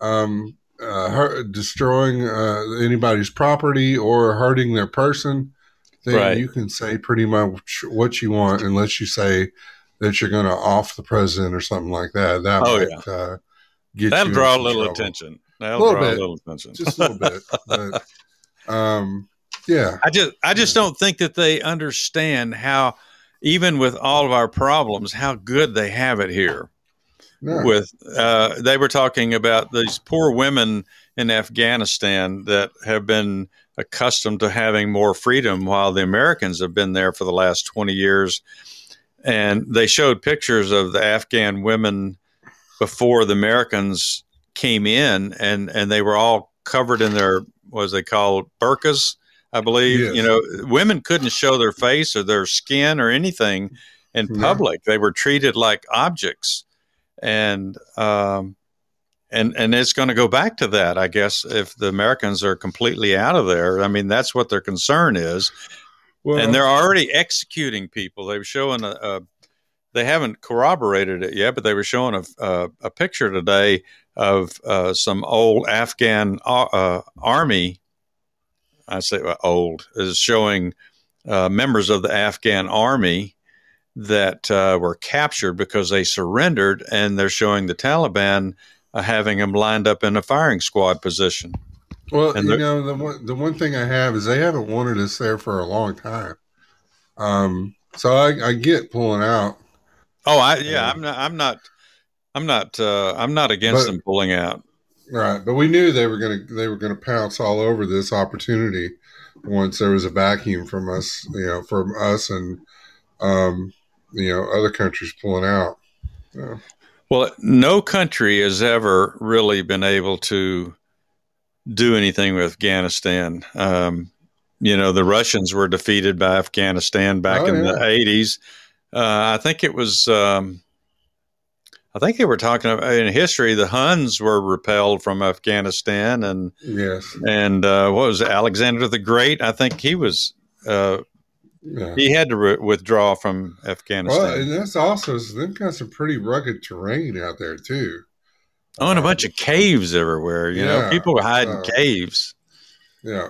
um, uh, hurt, destroying uh, anybody's property or hurting their person, then Right. you can say pretty much what you want, unless you say that you're going to off the president or something like that. That Oh, might uh, get That'll you draw a little trouble. attention. That'll Little draw bit. a little attention. just a little bit. (laughs) But, um, yeah, I just I just don't think that they understand how even with all of our problems, how good they have it here. no. With uh, they were talking about these poor women in Afghanistan that have been accustomed to having more freedom while the Americans have been there for the last 20 years. And they showed pictures of the Afghan women before the Americans came in, and, and they were all covered in their, what was they called, burqas, I believe. Yes. You know, women couldn't show their face or their skin or anything in public. They were treated like objects. And, um, and and it's going to go back to that, I guess, if the Americans are completely out of there. I mean, that's what their concern is, well, and they're already executing people. They were showing a, a they haven't corroborated it yet, but they were showing a a, a picture today of uh, some old Afghan uh, uh, army. I say old is showing uh, members of the Afghan army that uh, were captured because they surrendered, and they're showing the Taliban uh, having them lined up in a firing squad position. Well, And you know, the one the one thing I have is they haven't wanted us there for a long time. Um, so I, I get pulling out. Oh, I yeah, Yeah. I'm not, I'm not, I'm not, uh, I'm not against But- them pulling out. Right, but we knew they were gonna they were gonna pounce all over this opportunity once there was a vacuum from us, you know, from us and um, you know other countries pulling out. Well, no country has ever really been able to do anything with Afghanistan. Um, you know, the Russians were defeated by Afghanistan back Oh, in yeah. the 80s. Uh, I think it was, um, I think they were talking about in history, the Huns were repelled from Afghanistan and, Yes, and uh, what was it, Alexander the Great? I think he was, uh, yeah. he had to re- withdraw from Afghanistan. Well, and that's also they've got some pretty rugged terrain out there too. Oh, and a bunch of caves everywhere. You know, people were hiding uh, caves. Yeah,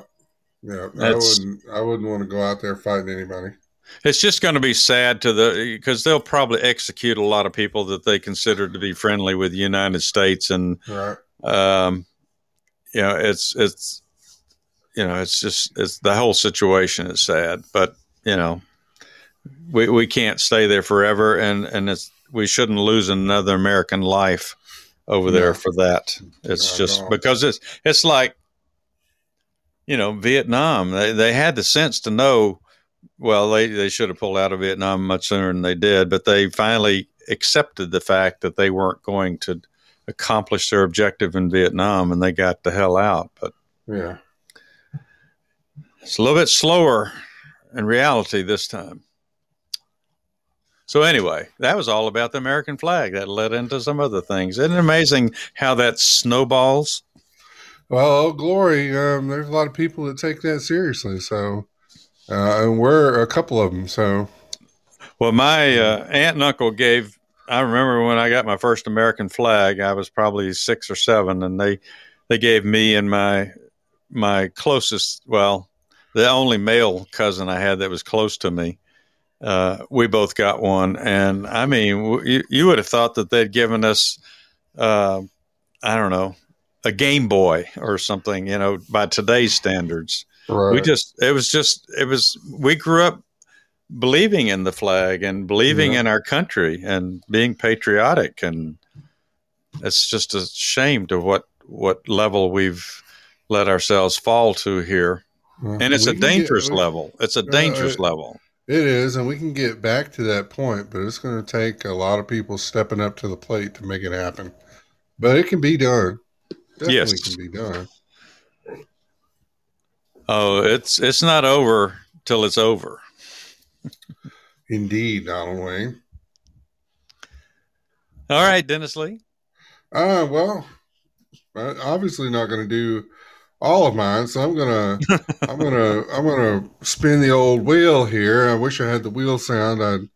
yeah. I That's- wouldn't I wouldn't want to go out there fighting anybody. It's just going to be sad to the because they'll probably execute a lot of people that they consider to be friendly with the United States, and Right. um, you know, it's it's you know, it's just it's the whole situation is sad, but you know, we we can't stay there forever, and and it's we shouldn't lose another American life over there for that. It's just because it's it's like you know Vietnam. They they had the sense to know. Well, they they should have pulled out of Vietnam much sooner than they did, but they finally accepted the fact that they weren't going to accomplish their objective in Vietnam, and they got the hell out. But Yeah. it's a little bit slower in reality this time. So anyway, that was all about the American flag. That led into some other things. Isn't it amazing how that snowballs? Well, oh, glory. Um, there's a lot of people that take that seriously. So, uh, and we're a couple of them. So, Well, my uh, aunt and uncle gave I remember when I got my first American flag, I was probably six or seven, and they they gave me and my my closest, well, the only male cousin I had that was close to me. Uh, we both got one, and I mean, you, you would have thought that they'd given us, uh, I don't know, a Game Boy or something, you know, by today's standards. Right. We just, it was just, it was. We grew up believing in the flag and believing Yeah. in our country and being patriotic, and it's just a shame to what what level we've let ourselves fall to here. And it's a get- dangerous we- level. It's a dangerous uh, level. It is, and we can get back to that point, but it's going to take a lot of people stepping up to the plate to make it happen. But it can be done. Definitely Yes. can be done. Oh, it's it's not over till it's over. Indeed, Donald Wayne. All right, Dennis Lee. Uh, well, obviously not going to do all of mine, so I'm gonna, I'm gonna, I'm gonna spin the old wheel here. I wish I had the wheel sound. I'd,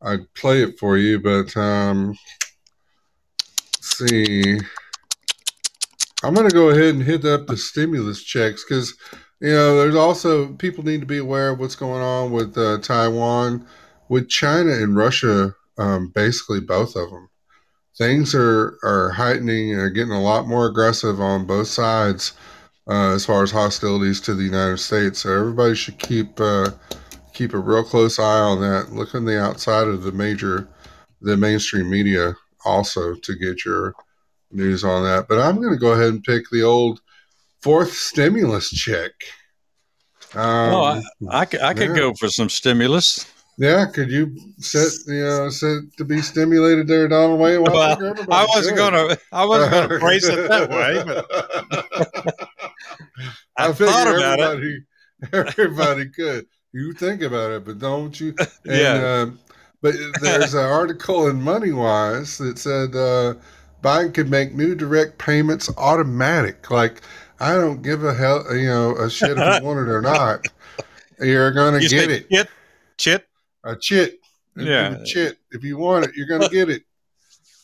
I'd play it for you, but um, see. I'm gonna go ahead and hit up the stimulus checks because you know there's also people need to be aware of what's going on with uh, Taiwan, with China and Russia. Um, basically, both of them things are are heightening are getting a lot more aggressive on both sides uh, as far as hostilities to the United States. So everybody should keep uh, keep a real close eye on that. Look on the outside of the major the mainstream media also to get your news on that. But I'm going to go ahead and pick the old fourth stimulus check. Um, Oh, I, I, could- I could yeah. go for some stimulus. yeah, could you set you know set to be stimulated there, Donald Wayne? Well, I, think Well, everybody I wasn't gonna. I wasn't gonna phrase it that way, but (laughs) I, figure thought about it. everybody, (laughs) Everybody could. You think about it, but don't you? (laughs) And, Yeah. um, but there's an article in MoneyWise that said uh, Biden could make new direct payments automatic. Like I don't give a hell, you know, a shit if you want it or not. (laughs) You're gonna You get it. Chit, chit. A chit. Yeah. A chit. If you want it, you're gonna get it.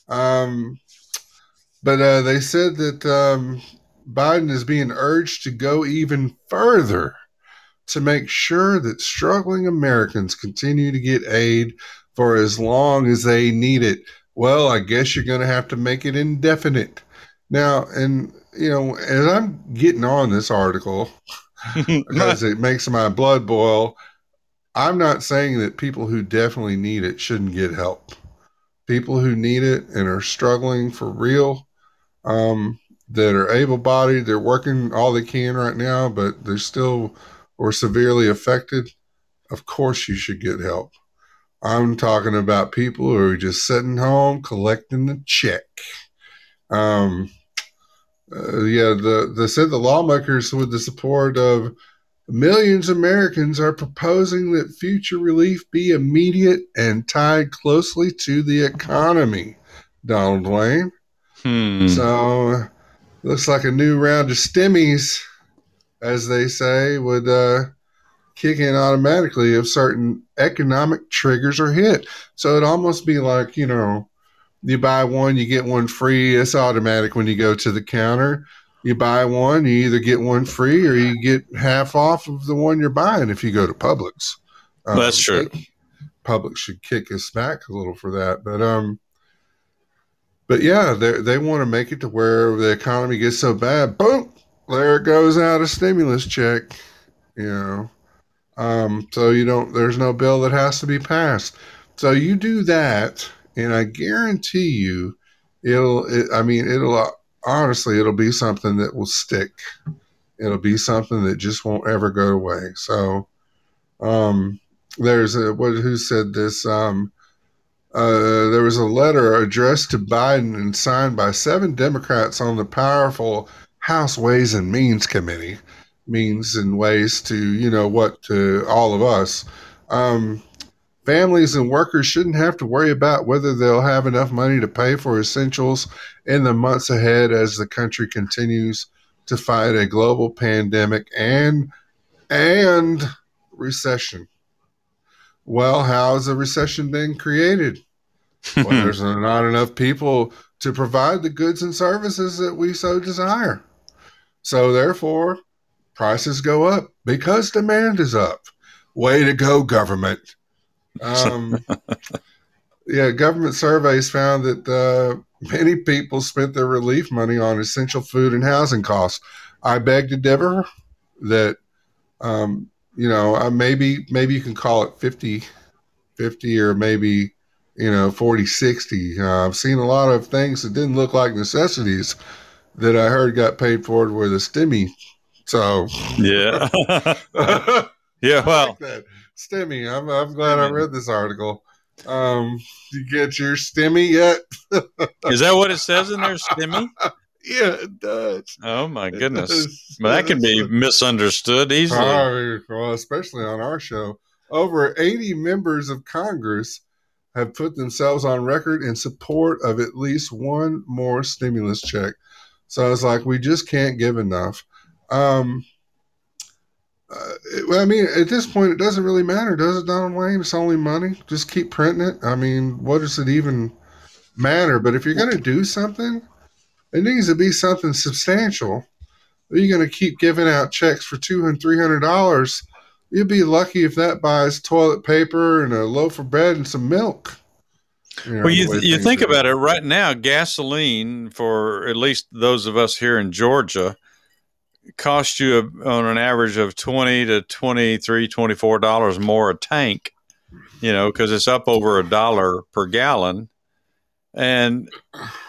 Um, but uh, they said that um, Biden is being urged to go even further to make sure that struggling Americans continue to get aid for as long as they need it. Well, I guess you're going to have to make it indefinite. Now, and, you know, as I'm getting on this article, (laughs) because it makes my blood boil, I'm not saying that people who definitely need it shouldn't get help. People who need it and are struggling for real, um, that are able bodied, they're working all they can right now, but they're still or severely affected, of course you should get help. I'm talking about people who are just sitting home collecting the check. Um, uh, yeah, the they said the lawmakers, with the support of millions of Americans, are proposing that future relief be immediate and tied closely to the economy. Donald Wayne. Hmm. So looks like a new round of stimmies, as they say, would uh, kick in automatically if certain economic triggers are hit. So it'd almost be like, you know, you buy one, you get one free. It's automatic when you go to the counter. You buy one, you either get one free or you get half off of the one you're buying if you go to Publix. Um, That's true. Publix should kick us back a little for that. But um but yeah, they they want to make it to where the economy gets so bad, boom, there it goes out a stimulus check. You know, um, so you don't. There's no bill that has to be passed. So you do that, and I guarantee you, it'll. It, I mean, it'll honestly, it'll be something that will stick. It'll be something that just won't ever go away. So, um, there's a what? Who said this? Um, uh, there was a letter addressed to Biden and signed by seven Democrats on the powerful House Ways and Means Committee. Means and ways to, you know, what to all of us. Um, families and workers shouldn't have to worry about whether they'll have enough money to pay for essentials in the months ahead as the country continues to fight a global pandemic and and recession. Well, how's a recession been created? well, (laughs) there's not enough people to provide the goods and services that we so desire. So, therefore, prices go up because demand is up. Way to go, government. Um, (laughs) yeah, government surveys found that uh, many people spent their relief money on essential food and housing costs. I beg to differ that, um, you know, uh, maybe maybe you can call it 50 50 or maybe you know 40 60 uh, i've seen a lot of things that didn't look like necessities that i heard got paid for with a stimmy. So Yeah. (laughs) yeah. Well, like stimmy. I'm, I'm glad i read this article. Um you get your stimmy yet? (laughs) Is that what it says in there, Stimmy? Yeah it does Oh my goodness. Well, that can be misunderstood easily. Well, especially on our show. Over 80 members of Congress have put themselves on record in support of at least one more stimulus check. So it's like we just can't give enough. Um, uh, it- well, I mean, at this point, it doesn't really matter, does it, Donald Wayne? It's only money. Just keep printing it. I mean, what does it even matter? But if you're going to do something, it needs to be something substantial. Are You're going to keep giving out checks for two and three hundred dollars. You'd be lucky if that buys toilet paper and a loaf of bread and some milk. You know, Well, you you think about it right now. Gasoline for at least those of us here in Georgia cost you a, on an average of twenty to 23 24 dollars more a tank. You know, because it's up over a dollar per gallon, and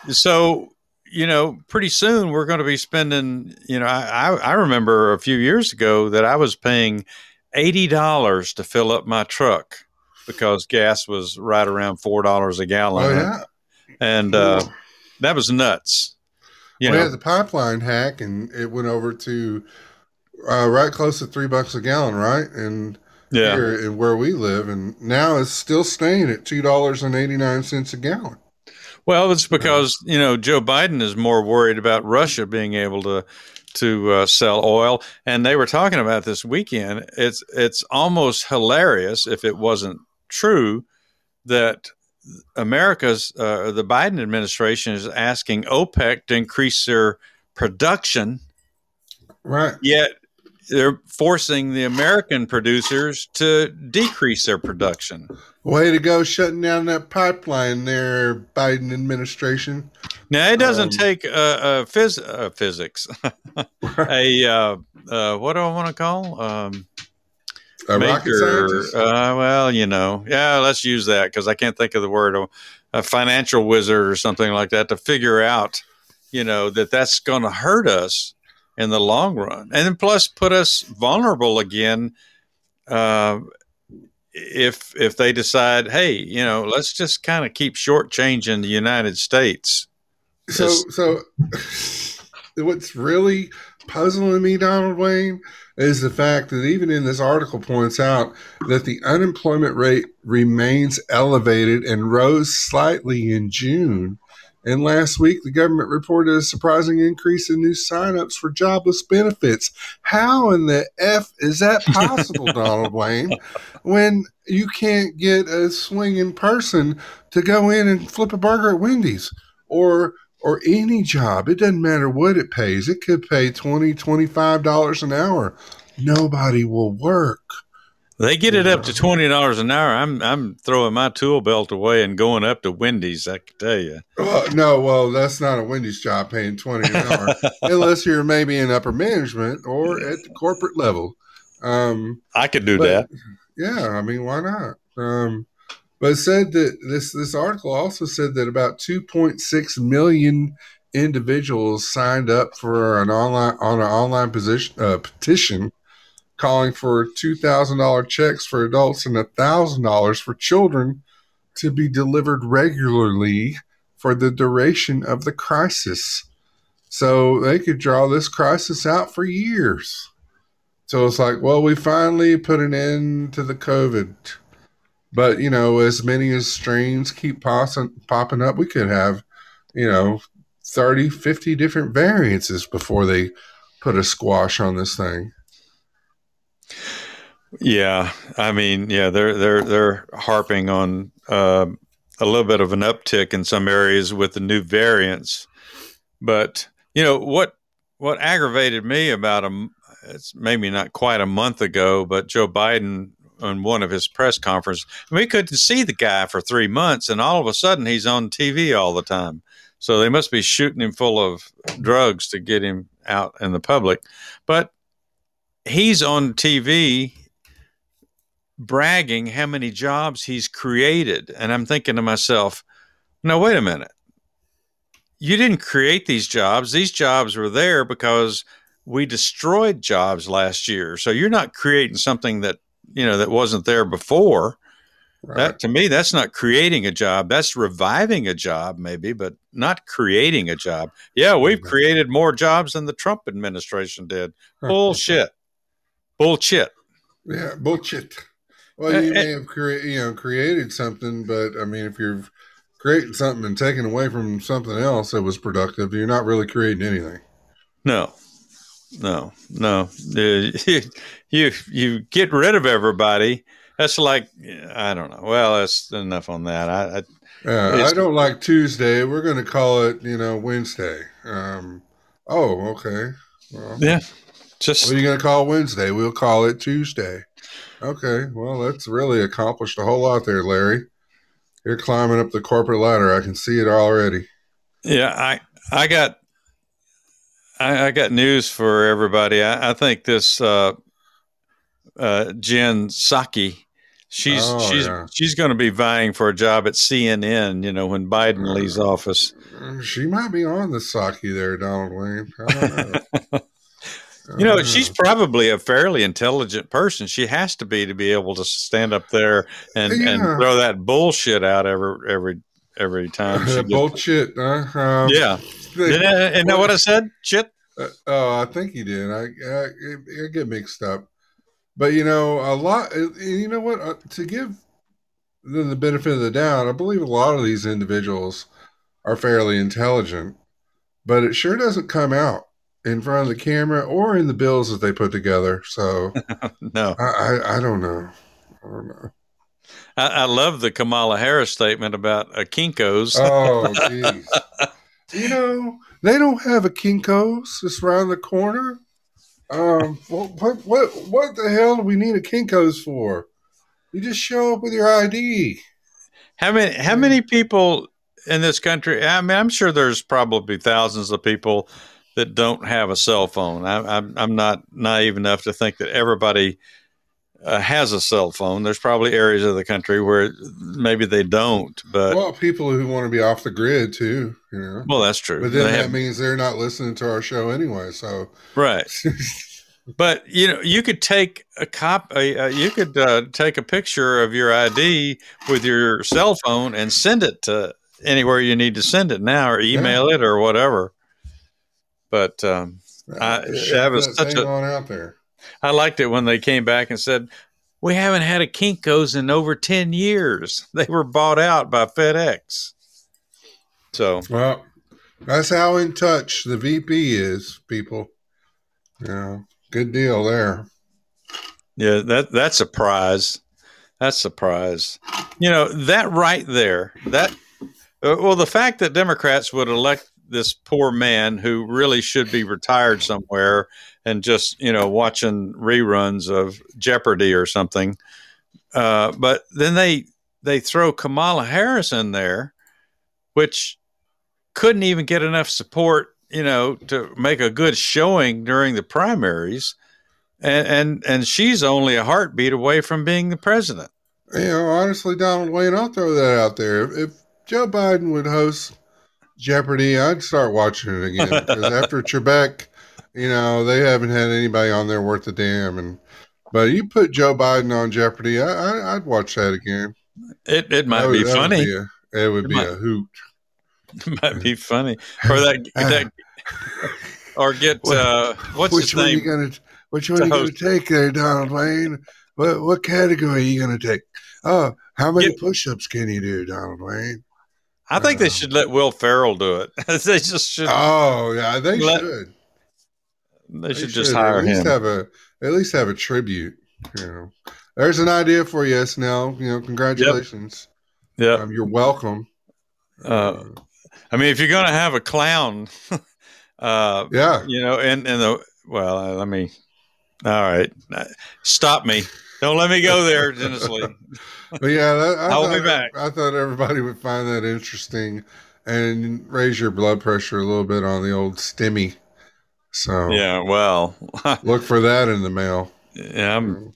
so you know, pretty soon we're going to be spending. You know, I I remember a few years ago that I was paying eighty dollars to fill up my truck because gas was right around four dollars a gallon, Oh yeah, and uh, that was nuts. You we know, had the pipeline hack, and it went over to uh, right close to three bucks a gallon, right? And yeah, here in where we live, and now it's still staying at two dollars and eighty nine cents a gallon. Well, it's because you know Joe Biden is more worried about Russia being able to to uh, sell oil, and they were talking about this weekend. It's it's almost hilarious if it wasn't true that America's uh, the Biden administration is asking OPEC to increase their production, Right. yet they're forcing the American producers to decrease their production. Way to go, shutting down that pipeline there, Biden administration. Now it doesn't Um, take uh, uh, phys- uh, physics. (laughs) a uh, uh, what do I want to call um, A rocket maker? scientist. Uh, well, you know, yeah, let's use that because I can't think of the word. A, a financial wizard or something like that to figure out, you know, that that's going to hurt us in the long run, and then plus put us vulnerable again. Uh, if if they decide, hey, you know, let's just kind of keep shortchanging the United States. So, so (laughs) what's really puzzling me, Donald Wayne, is the fact that even in this article points out that the unemployment rate remains elevated and rose slightly in June. And last week, the government reported a surprising increase in new signups for jobless benefits. How in the F is that possible, (laughs) Donald Wayne, when you can't get a swinging person to go in and flip a burger at Wendy's or or any job. It doesn't matter what it pays. It could pay $20, $25 an hour. Nobody will work. They get it up to twenty dollars an hour. I'm I'm throwing my tool belt away and going up to Wendy's. I can tell you. Well, no, well, that's not a Wendy's job paying 20 an hour, (laughs) unless you're maybe in upper management or at the corporate level. Um, I could do But- that. yeah, I mean, why not? Um, but it said that this this article also said that about 2.6 million individuals signed up for an online on an online position uh, petition calling for two thousand dollar checks for adults and thousand dollars for children to be delivered regularly for the duration of the crisis. So they could draw this crisis out for years. So it's like, well, we finally put an end to the COVID. But, you know, as many as strains keep popping up, we could have, you know, 30, 50 different variances before they put a squash on this thing. Yeah, I mean, yeah, they're they're they're harping on uh, a little bit of an uptick in some areas with the new variants. But you know what what aggravated me about a it's maybe not quite a month ago, but Joe Biden on one of his press conferences, we couldn't see the guy for three months, and all of a sudden he's on TV all the time. So they must be shooting him full of drugs to get him out in the public. But he's on TV bragging how many jobs he's created. And I'm thinking to myself, no, wait a minute. You didn't create these jobs. These jobs were there because we destroyed jobs last year. So you're not creating something that, you know, that wasn't there before. Right. That to me, that's not creating a job. That's reviving a job, maybe, but not creating a job. Yeah, we've created more jobs than the Trump administration did. Bullshit. Bullshit. Yeah, bullshit. Well, you may have created, you know, created something, but I mean, if you're creating something and taking away from something else that was productive, you're not really creating anything. No, no, no. Uh, (laughs) you you get rid of everybody. That's like I don't know. Well, that's enough on that. I I, yeah, I don't like Tuesday. We're going to call it, you know, Wednesday. Um, oh, okay. Well, yeah. Just what are you going to call Wednesday? We'll call it Tuesday. Okay, well, that's really accomplished a whole lot there, Larry. You're climbing up the corporate ladder. I can see it already. Yeah, I I got I, I got news for everybody. I, I think this uh, uh, Jen Psaki, she's oh, she's yeah. she's going to be vying for a job at CNN. You know, when Biden leaves office, she might be on the Saki there, Donald Wayne. I don't know. (laughs) You know, she's uh. probably a fairly intelligent person. She has to be to be able to stand up there and, yeah. and throw that bullshit out every every every time. She (laughs) bullshit. Uh, um, yeah. Did I, and know what I said? Shit. Uh, oh, I think he did. I, I, I get mixed up. But you know, a lot. Uh, you know what? Uh, to give them the benefit of the doubt, I believe a lot of these individuals are fairly intelligent, but it sure doesn't come out in front of the camera or in the bills that they put together. So (laughs) no, I, I, I don't know. I don't know. I, I, love the Kamala Harris statement about a Kinkos. oh, (laughs) jeez. you know, they don't have a Kinkos just around the corner. Um, what, what, what the hell do we need a Kinkos for? You just show up with your ID. How many, how many people in this country? I mean, I'm sure there's probably thousands of people that don't have a cell phone. I, am I'm, I'm not naive enough to think that everybody uh, has a cell phone. There's probably areas of the country where maybe they don't. But well, people who want to be off the grid too. You know. Well, that's true. But then they that have, means they're not listening to our show anyway. So right. (laughs) but you know, you could take a cop. Uh, you could uh, take a picture of your ID with your cell phone and send it to anywhere you need to send it now, or email yeah. it, or whatever. But um, I, that was such a out there. I liked it when they came back and said, "We haven't had a Kinkos in over ten years. (laughs) They were bought out by FedEx." So well, that's how in touch the VP is, people. Yeah, good deal there. Yeah, that that's a prize. That's a prize. You know that right there. That uh, well, the fact that Democrats would elect this poor man who really should be retired somewhere and just you know watching reruns of Jeopardy or something. Uh, but then they they throw Kamala Harris in there, which couldn't even get enough support, you know, to make a good showing during the primaries, and and, and she's only a heartbeat away from being the president. You know, honestly, Donald Wayne, I'll throw that out there. If, if Joe Biden would host Jeopardy, I'd start watching it again because after (laughs) Trebek, you know, they haven't had anybody on there worth a damn. And but you put Joe Biden on Jeopardy, I, would watch that again. It it might would, be funny. Would be a, it would it be might, a hoot. (laughs) It might be funny, or that, that (laughs) or get uh, what's which his name? You gonna, which one are you going to take there, Donald Wayne? What what category are you going to take? Oh, how many push-ups can you do, Donald Wayne? I think they should let Will Ferrell do it. (laughs) they just should. Oh yeah, they let, should. They, they should, should, just hire at least him. Have a at least have a tribute. You know, there's an idea for you, SNL. You know, congratulations. Yeah. Um, you're welcome. Uh, I mean, if you're going to have a clown, (laughs) uh, yeah. you know, and and the well, uh, let me. All right, stop me. Don't let me go there, Dennis Lee. (laughs) But yeah, that, I, I'll be back. I thought everybody would find that interesting and raise your blood pressure a little bit on the old stimmy. So Yeah, well, (laughs) look for that in the mail. yeah, I'm,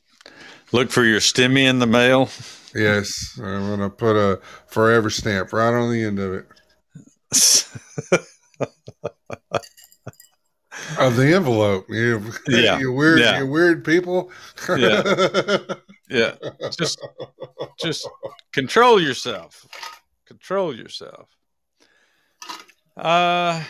look for your stimmy in the mail. Yes, I'm gonna put a forever stamp right on the end of it (laughs) of the envelope. You, (laughs) Yeah, you weird, yeah. you weird people. (laughs) yeah, just just control yourself. Control yourself. Uh,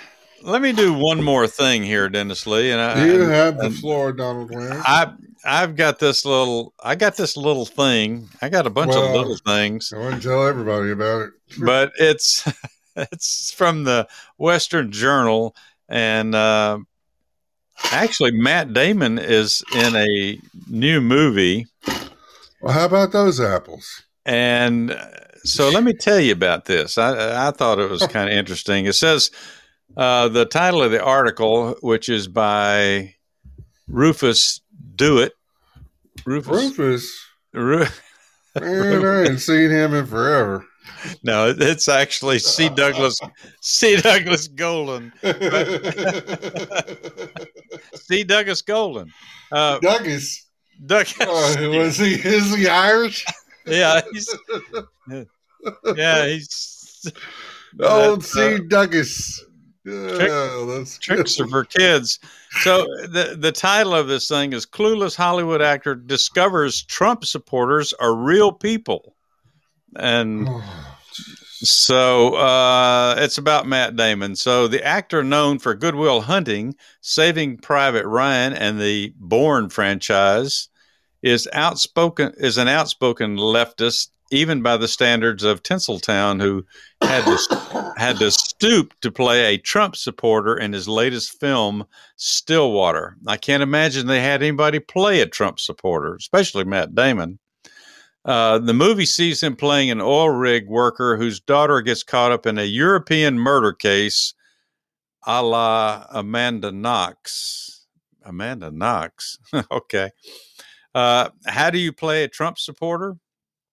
let me do one more thing here, Dennis Lee, and I, you have the floor, Donald Wayne. I I've got this little I got this little thing. I got a bunch of little things, I want to tell everybody about it. (laughs) but it's it's from the Western Journal, and uh, actually Matt Damon is in a new movie, Well, how about those apples? and uh, so let me tell you about this. I I thought it was kind of interesting. It says uh, the title of the article, which is by Rufus Dewitt. Rufus. Rufus, Ru- man, I ain't seen him in forever. No, it's actually C. Douglas C. Douglas Golden. C. Douglas Golden. Uh, Douglas, Douglas. uh, was he? Is he Irish? yeah, he's yeah he's Old That, C. uh, Douglas. Yeah, that's tricks are for kids. So the the title of this thing is "Clueless Hollywood Actor Discovers Trump Supporters Are Real People," and So uh, it's about Matt Damon. So the actor known for Good Will Hunting, Saving Private Ryan, and the Bourne franchise is outspoken is an outspoken leftist, even by the standards of Tinseltown, who had to had to stoop to play a Trump supporter in his latest film, Stillwater. I can't imagine they had anybody play a Trump supporter, especially Matt Damon. Uh, the movie sees him playing an oil rig worker whose daughter gets caught up in a European murder case a la Amanda Knox. Amanda Knox. (laughs) okay. Uh, how do you play a Trump supporter?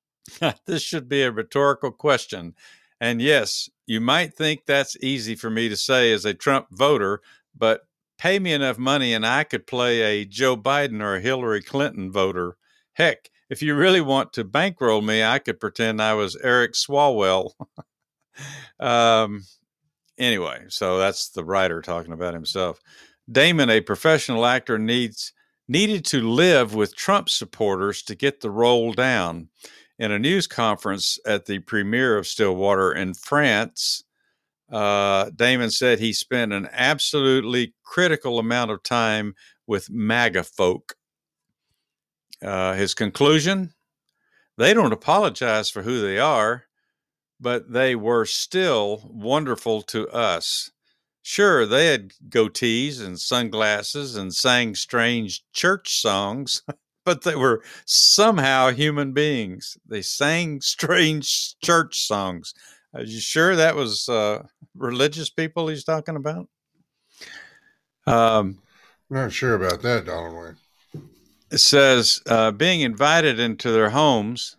(laughs) this should be a rhetorical question. And yes, you might think that's easy for me to say as a Trump voter, but pay me enough money and I could play a Joe Biden or a Hillary Clinton voter. Heck, if you really want to bankroll me, I could pretend I was Eric Swalwell. (laughs) um, anyway, so that's the writer talking about himself. Damon, a professional actor, needs needed to live with Trump supporters to get the role down. In a news conference at the premiere of Stillwater in France, uh, Damon said he spent an absolutely critical amount of time with MAGA folk. Uh, his conclusion they don't apologize for who they are, but they were still wonderful to us. Sure, they had goatees and sunglasses and sang strange church songs, (laughs) but they were somehow human beings. They sang (laughs) strange church songs. Are you sure that was uh, religious people he's talking about? Um, Not sure about that, Donald says uh, being invited into their homes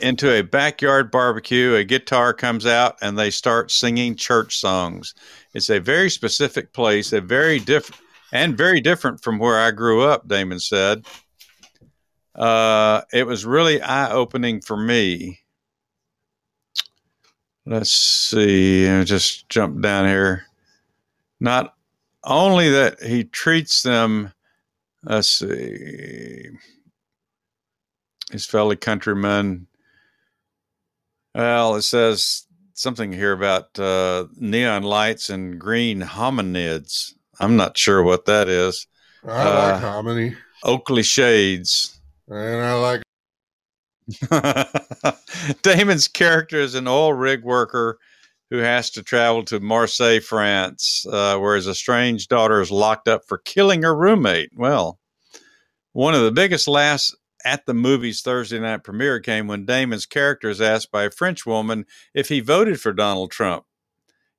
into a backyard barbecue a guitar comes out and they start singing church songs. It's a very specific place a very different and very different from where i grew up damon said. Uh, it was really eye-opening for me. Let's see I'll just jump down here. Not only that he treats them let's see his fellow countrymen. Well it says something here about uh, neon lights and green hominids. I'm not sure what that is. I Uh, like hominy, oakley shades. And I like (laughs) damon's character is an oil rig worker who has to travel to marseille france uh, where his estranged daughter is locked up for killing her roommate well one of the biggest laughs at the movie's Thursday night premiere came when Damon's character is asked by a French woman if he voted for Donald Trump.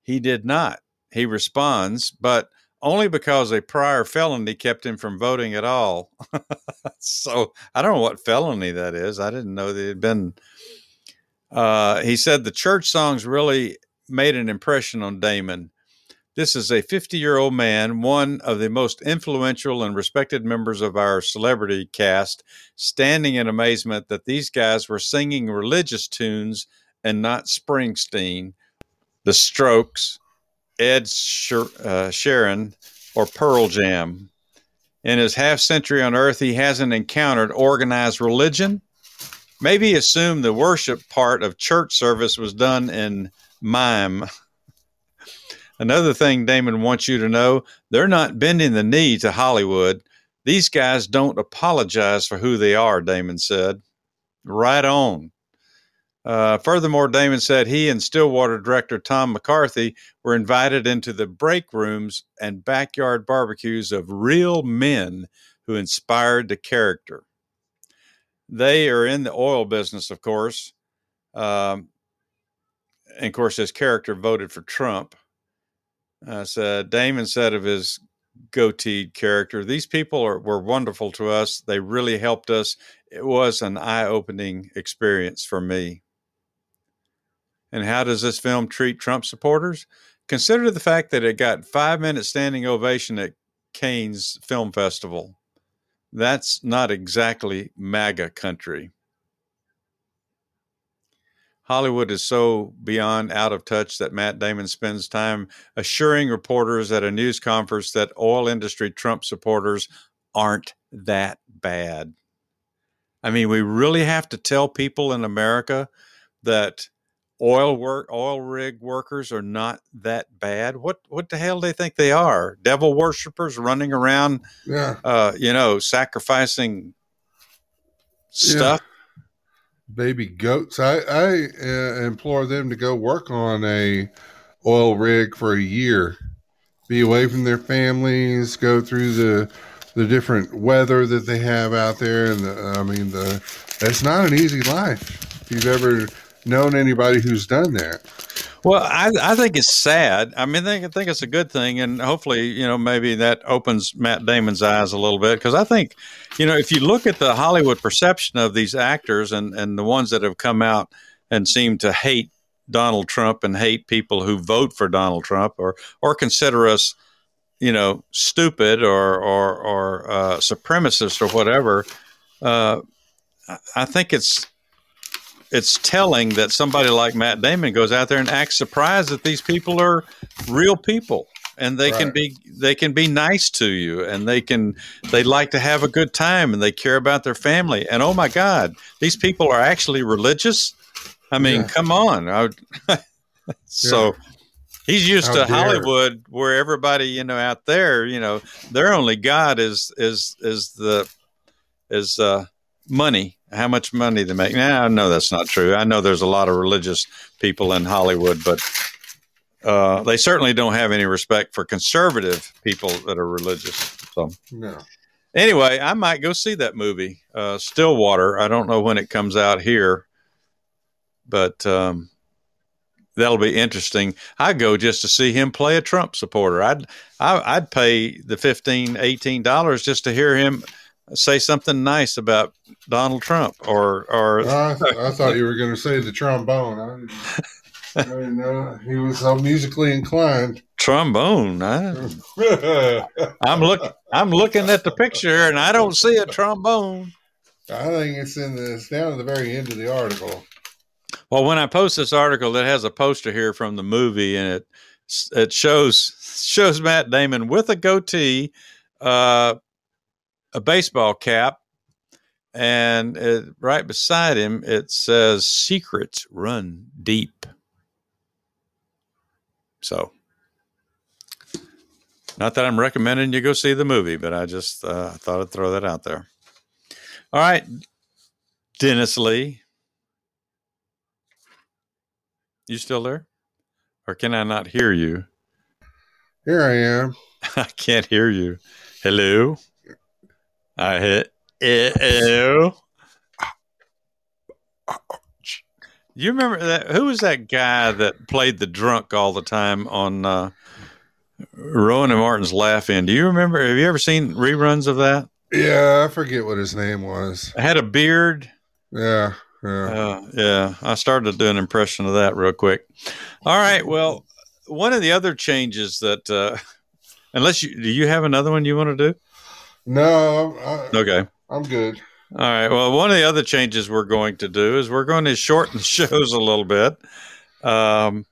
He did not. He responds, but only because a prior felony kept him from voting at all. (laughs) so I don't know what felony that is. I didn't know that it had been. Uh, he said the church songs really made an impression on Damon. This is a 50 year old man, one of the most influential and respected members of our celebrity cast, standing in amazement that these guys were singing religious tunes and not Springsteen, The Strokes, Ed Sher- uh, Sheeran, or Pearl Jam. In his half century on earth, he hasn't encountered organized religion. Maybe he assumed the worship part of church service was done in mime. Another thing Damon wants you to know they're not bending the knee to Hollywood. These guys don't apologize for who they are, Damon said. Right on. Uh, furthermore, Damon said he and Stillwater director Tom McCarthy were invited into the break rooms and backyard barbecues of real men who inspired the character. They are in the oil business, of course. Um, and of course, his character voted for Trump. Uh, said Damon said of his goateed character, "These people are, were wonderful to us. They really helped us. It was an eye-opening experience for me." And how does this film treat Trump supporters? Consider the fact that it got five minute standing ovation at Cannes Film Festival. That's not exactly MAGA country. Hollywood is so beyond out of touch that Matt Damon spends time assuring reporters at a news conference that oil industry Trump supporters aren't that bad. I mean, we really have to tell people in America that oil work oil rig workers are not that bad. What what the hell do they think they are? Devil worshippers running around Yeah. uh, you know, sacrificing stuff. Baby goats. I, I uh, implore them to go work on a oil rig for a year. Be away from their families, go through the the different weather that they have out there and the, I mean the it's not an easy life. If you've ever known anybody who's done that. Well, I, I think it's sad. I mean, I think, I think it's a good thing, and hopefully, you know, maybe that opens Matt Damon's eyes a little bit because I think, you know, if you look at the Hollywood perception of these actors and and the ones that have come out and seem to hate Donald Trump and hate people who vote for Donald Trump or or consider us, you know, stupid or or or uh, supremacist or whatever, uh, I- I think it's it's telling that somebody like Matt Damon goes out there and acts surprised that these people are real people and they can be they can be nice to you and they can they like to have a good time and they care about their family. And oh my god these people are actually religious? I mean Yeah. come on. I would, (laughs) so he's used How to dare. hollywood where everybody you know out there you know their only god is is is the is uh money how much money they make. Now i know that's not true. I know there's a lot of religious people in hollywood but uh, they certainly don't have any respect for conservative people that are religious so. No. anyway i might go see that movie uh, stillwater. I don't know when it comes out here but um, that'll be interesting. I go just to see him play a trump supporter. I'd I, i'd pay the 15 18 dollars just to hear him say something nice about donald trump or or I, I thought you were going to say the trombone. I didn't, I didn't know he was so musically inclined. trombone I, (laughs) i'm look i'm looking at the picture and i don't see a trombone I think it's in the it's down at the very end of the article. Well, when I post this article, that has a poster here from the movie, and it it shows shows Matt Damon with a goatee, uh, a baseball cap, and it, right beside him it says "Secrets run deep." So, not that I'm recommending you go see the movie, but I just uh, thought I'd throw that out there. All right, Dennis Lee. You still there? Or can I not hear you? Here I am. (laughs) I can't hear you. Hello? I hit ew. You remember that? Who was that guy that played the drunk all the time on uh, Rowan and Martin's Laugh In? Do you remember? Have you ever seen reruns of that? Yeah, I forget what his name was. I had a beard. Yeah. Yeah. Uh, yeah. I started to do an impression of that real quick. All right. Well, one of the other changes that, uh, unless you, do you have another one you want to do? No, I, Okay. I'm good. All right. Well, one of the other changes we're going to do is we're going to shorten (laughs) shows a little bit. Um,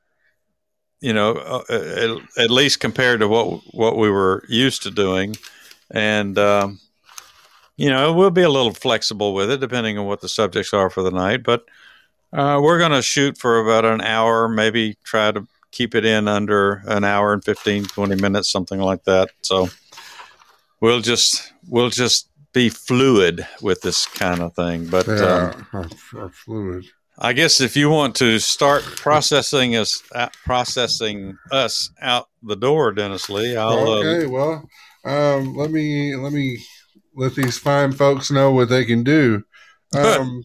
you know, uh, at, at least compared to what what we were used to doing, and um, you know, we'll be a little flexible with it depending on what the subjects are for the night. But uh, we're going to shoot for about an hour, maybe try to keep it in under an hour and 15, 20 minutes, something like that. So we'll just we'll just be fluid with this kind of thing. But Yeah, um, I'm, I'm fluid. I guess if you want to start processing us, uh, processing us out the door, Dennis Lee, I'll. Uh, okay, well, um, let me let me let these fine folks know what they can do. (laughs) Um,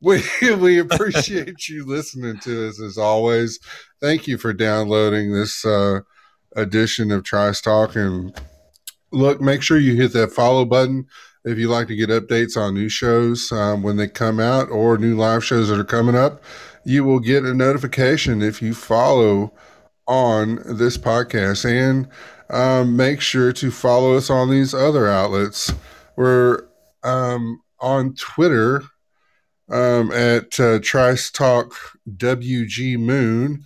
we (laughs) we appreciate you listening to us as always. Thank you for downloading this uh, edition of Trice Talk, and look, make sure you hit that follow button if you like to get updates on new shows um, when they come out or new live shows that are coming up. You will get a notification if you follow on this podcast and um, make sure to follow us on these other outlets. We're um, on Twitter um, at uh, Trice Talk WG Moon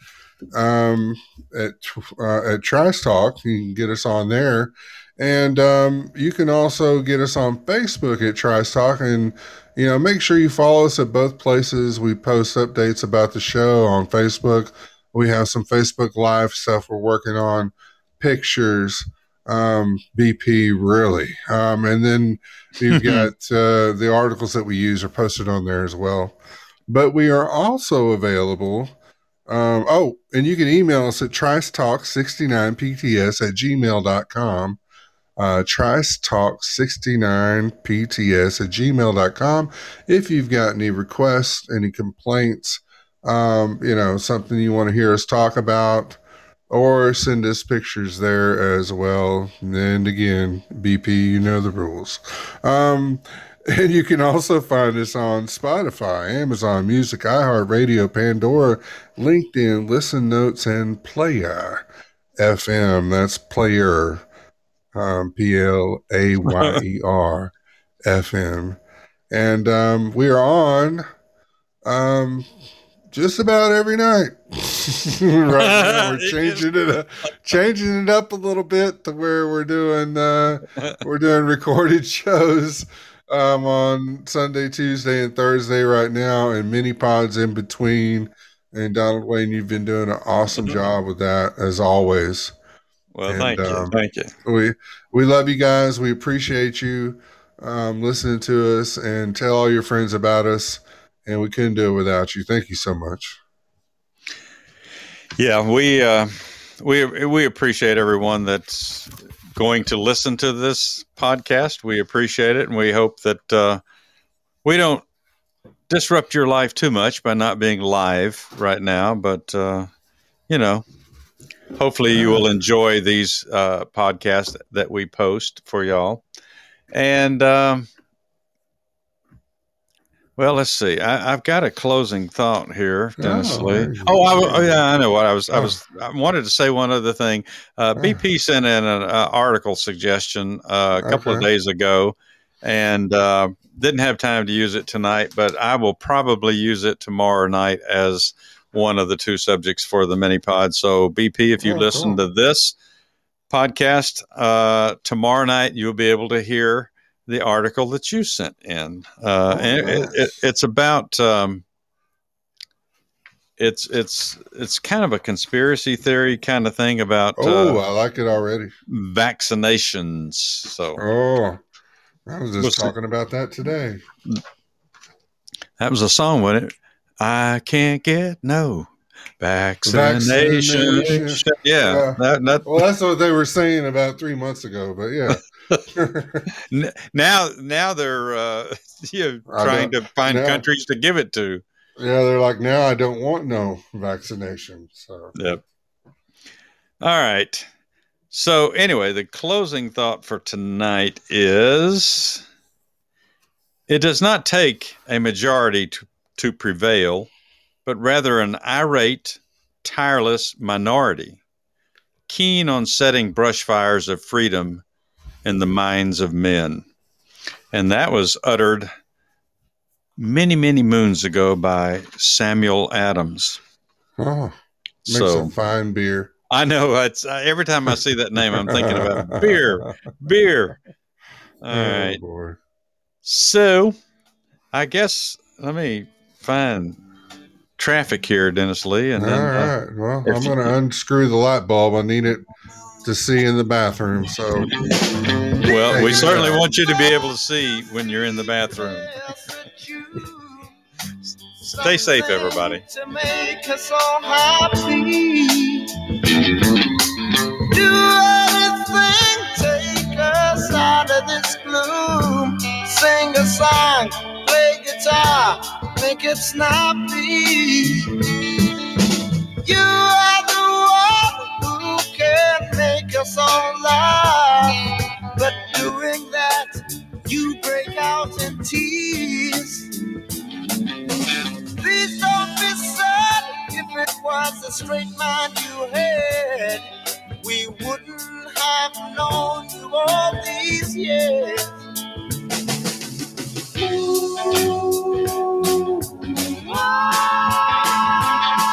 um, at uh, at Trice Talk. You can get us on there, and um, you can also get us on Facebook at Trice Talk. And you know, make sure you follow us at both places. We post updates about the show on Facebook. We have some Facebook Live stuff we're working on, pictures, um, BP really, um, and then you've (laughs) got uh, the articles that we use are posted on there as well. But we are also available. Um, oh, and you can email us at tricetalk69pts at gmail.com. Uh, tricetalk69pts at gmail.com. If you've got any requests, any complaints, um, you know, something you want to hear us talk about, or send us pictures there as well. And again, BP, you know the rules. Um, (laughs) and you can also find us on Spotify, Amazon Music, iHeartRadio, Pandora, LinkedIn, Listen Notes, and Player FM. That's Player, um, P L A Y E R FM. And um, we are on um, just about every night. (laughs) right now, we're (laughs) changing it up, changing it up a little bit to where we're doing uh, we're doing recorded (laughs) shows um, on Sunday, Tuesday, and Thursday right now, and mini pods in between. And Donald Wayne, you've been doing an awesome job with that as always. Well, and, thank you, um, thank you. We we love you guys. We appreciate you um, listening to us, and tell all your friends about us. And we couldn't do it without you. Thank you so much. Yeah, we uh, we we appreciate everyone that's going to listen to this podcast. We appreciate it, and we hope that uh, we don't disrupt your life too much by not being live right now. But uh, you know, hopefully, you will enjoy these uh, podcasts that we post for y'all. And um, well, let's see. I, I've got a closing thought here, Dennis Oh, Lee. Oh, I, oh, yeah, I know what I was. I Oh. was. I wanted to say one other thing. Uh, Oh. BP sent in an uh, article suggestion uh, a couple of days ago, and uh, didn't have time to use it tonight. But I will probably use it tomorrow night as one of the two subjects for the mini pod. So BP, if you Oh, listen cool. to this podcast uh, tomorrow night, you'll be able to hear the article that you sent in. Uh, Oh, and it, it, it's about. Um, it's it's it's kind of a conspiracy theory kind of thing about Oh, uh, I like it already. vaccinations. So Oh, I was just talking about that today. that was a song, wasn't it? I can't get no vaccination. Vaccination. Yeah, Yeah. that, that, Well, that's what they were saying about three months ago, but yeah. (laughs) now now they're uh, (laughs) you know, trying to find now- countries to give it to. Yeah, they're like, now I don't want no vaccination. So Yep. All right. So, anyway, the closing thought for tonight is it does not take a majority to, to prevail, but rather an irate, tireless minority, keen on setting brush fires of freedom in the minds of men. And that was uttered many, many moons ago by Samuel Adams. oh, makes So a fine beer. I know it's uh, every time I see that name, I'm thinking about beer, beer. (laughs) All oh, right. boy. So I guess let me find traffic here, Dennis Lee, and All then uh. Well, I'm going to unscrew the light bulb. I need it to see in the bathroom. So well, we certainly out. want you to be able to see when you're in the bathroom. Stay safe, everybody. To make us all happy. Do anything, take us out of this gloom. Sing a song, play guitar, make it snappy. You are the one who can make us all laugh. But doing that, you break out in tears. Please don't be sad if it was a straight man you had. We wouldn't have known you all these years. This Whoa!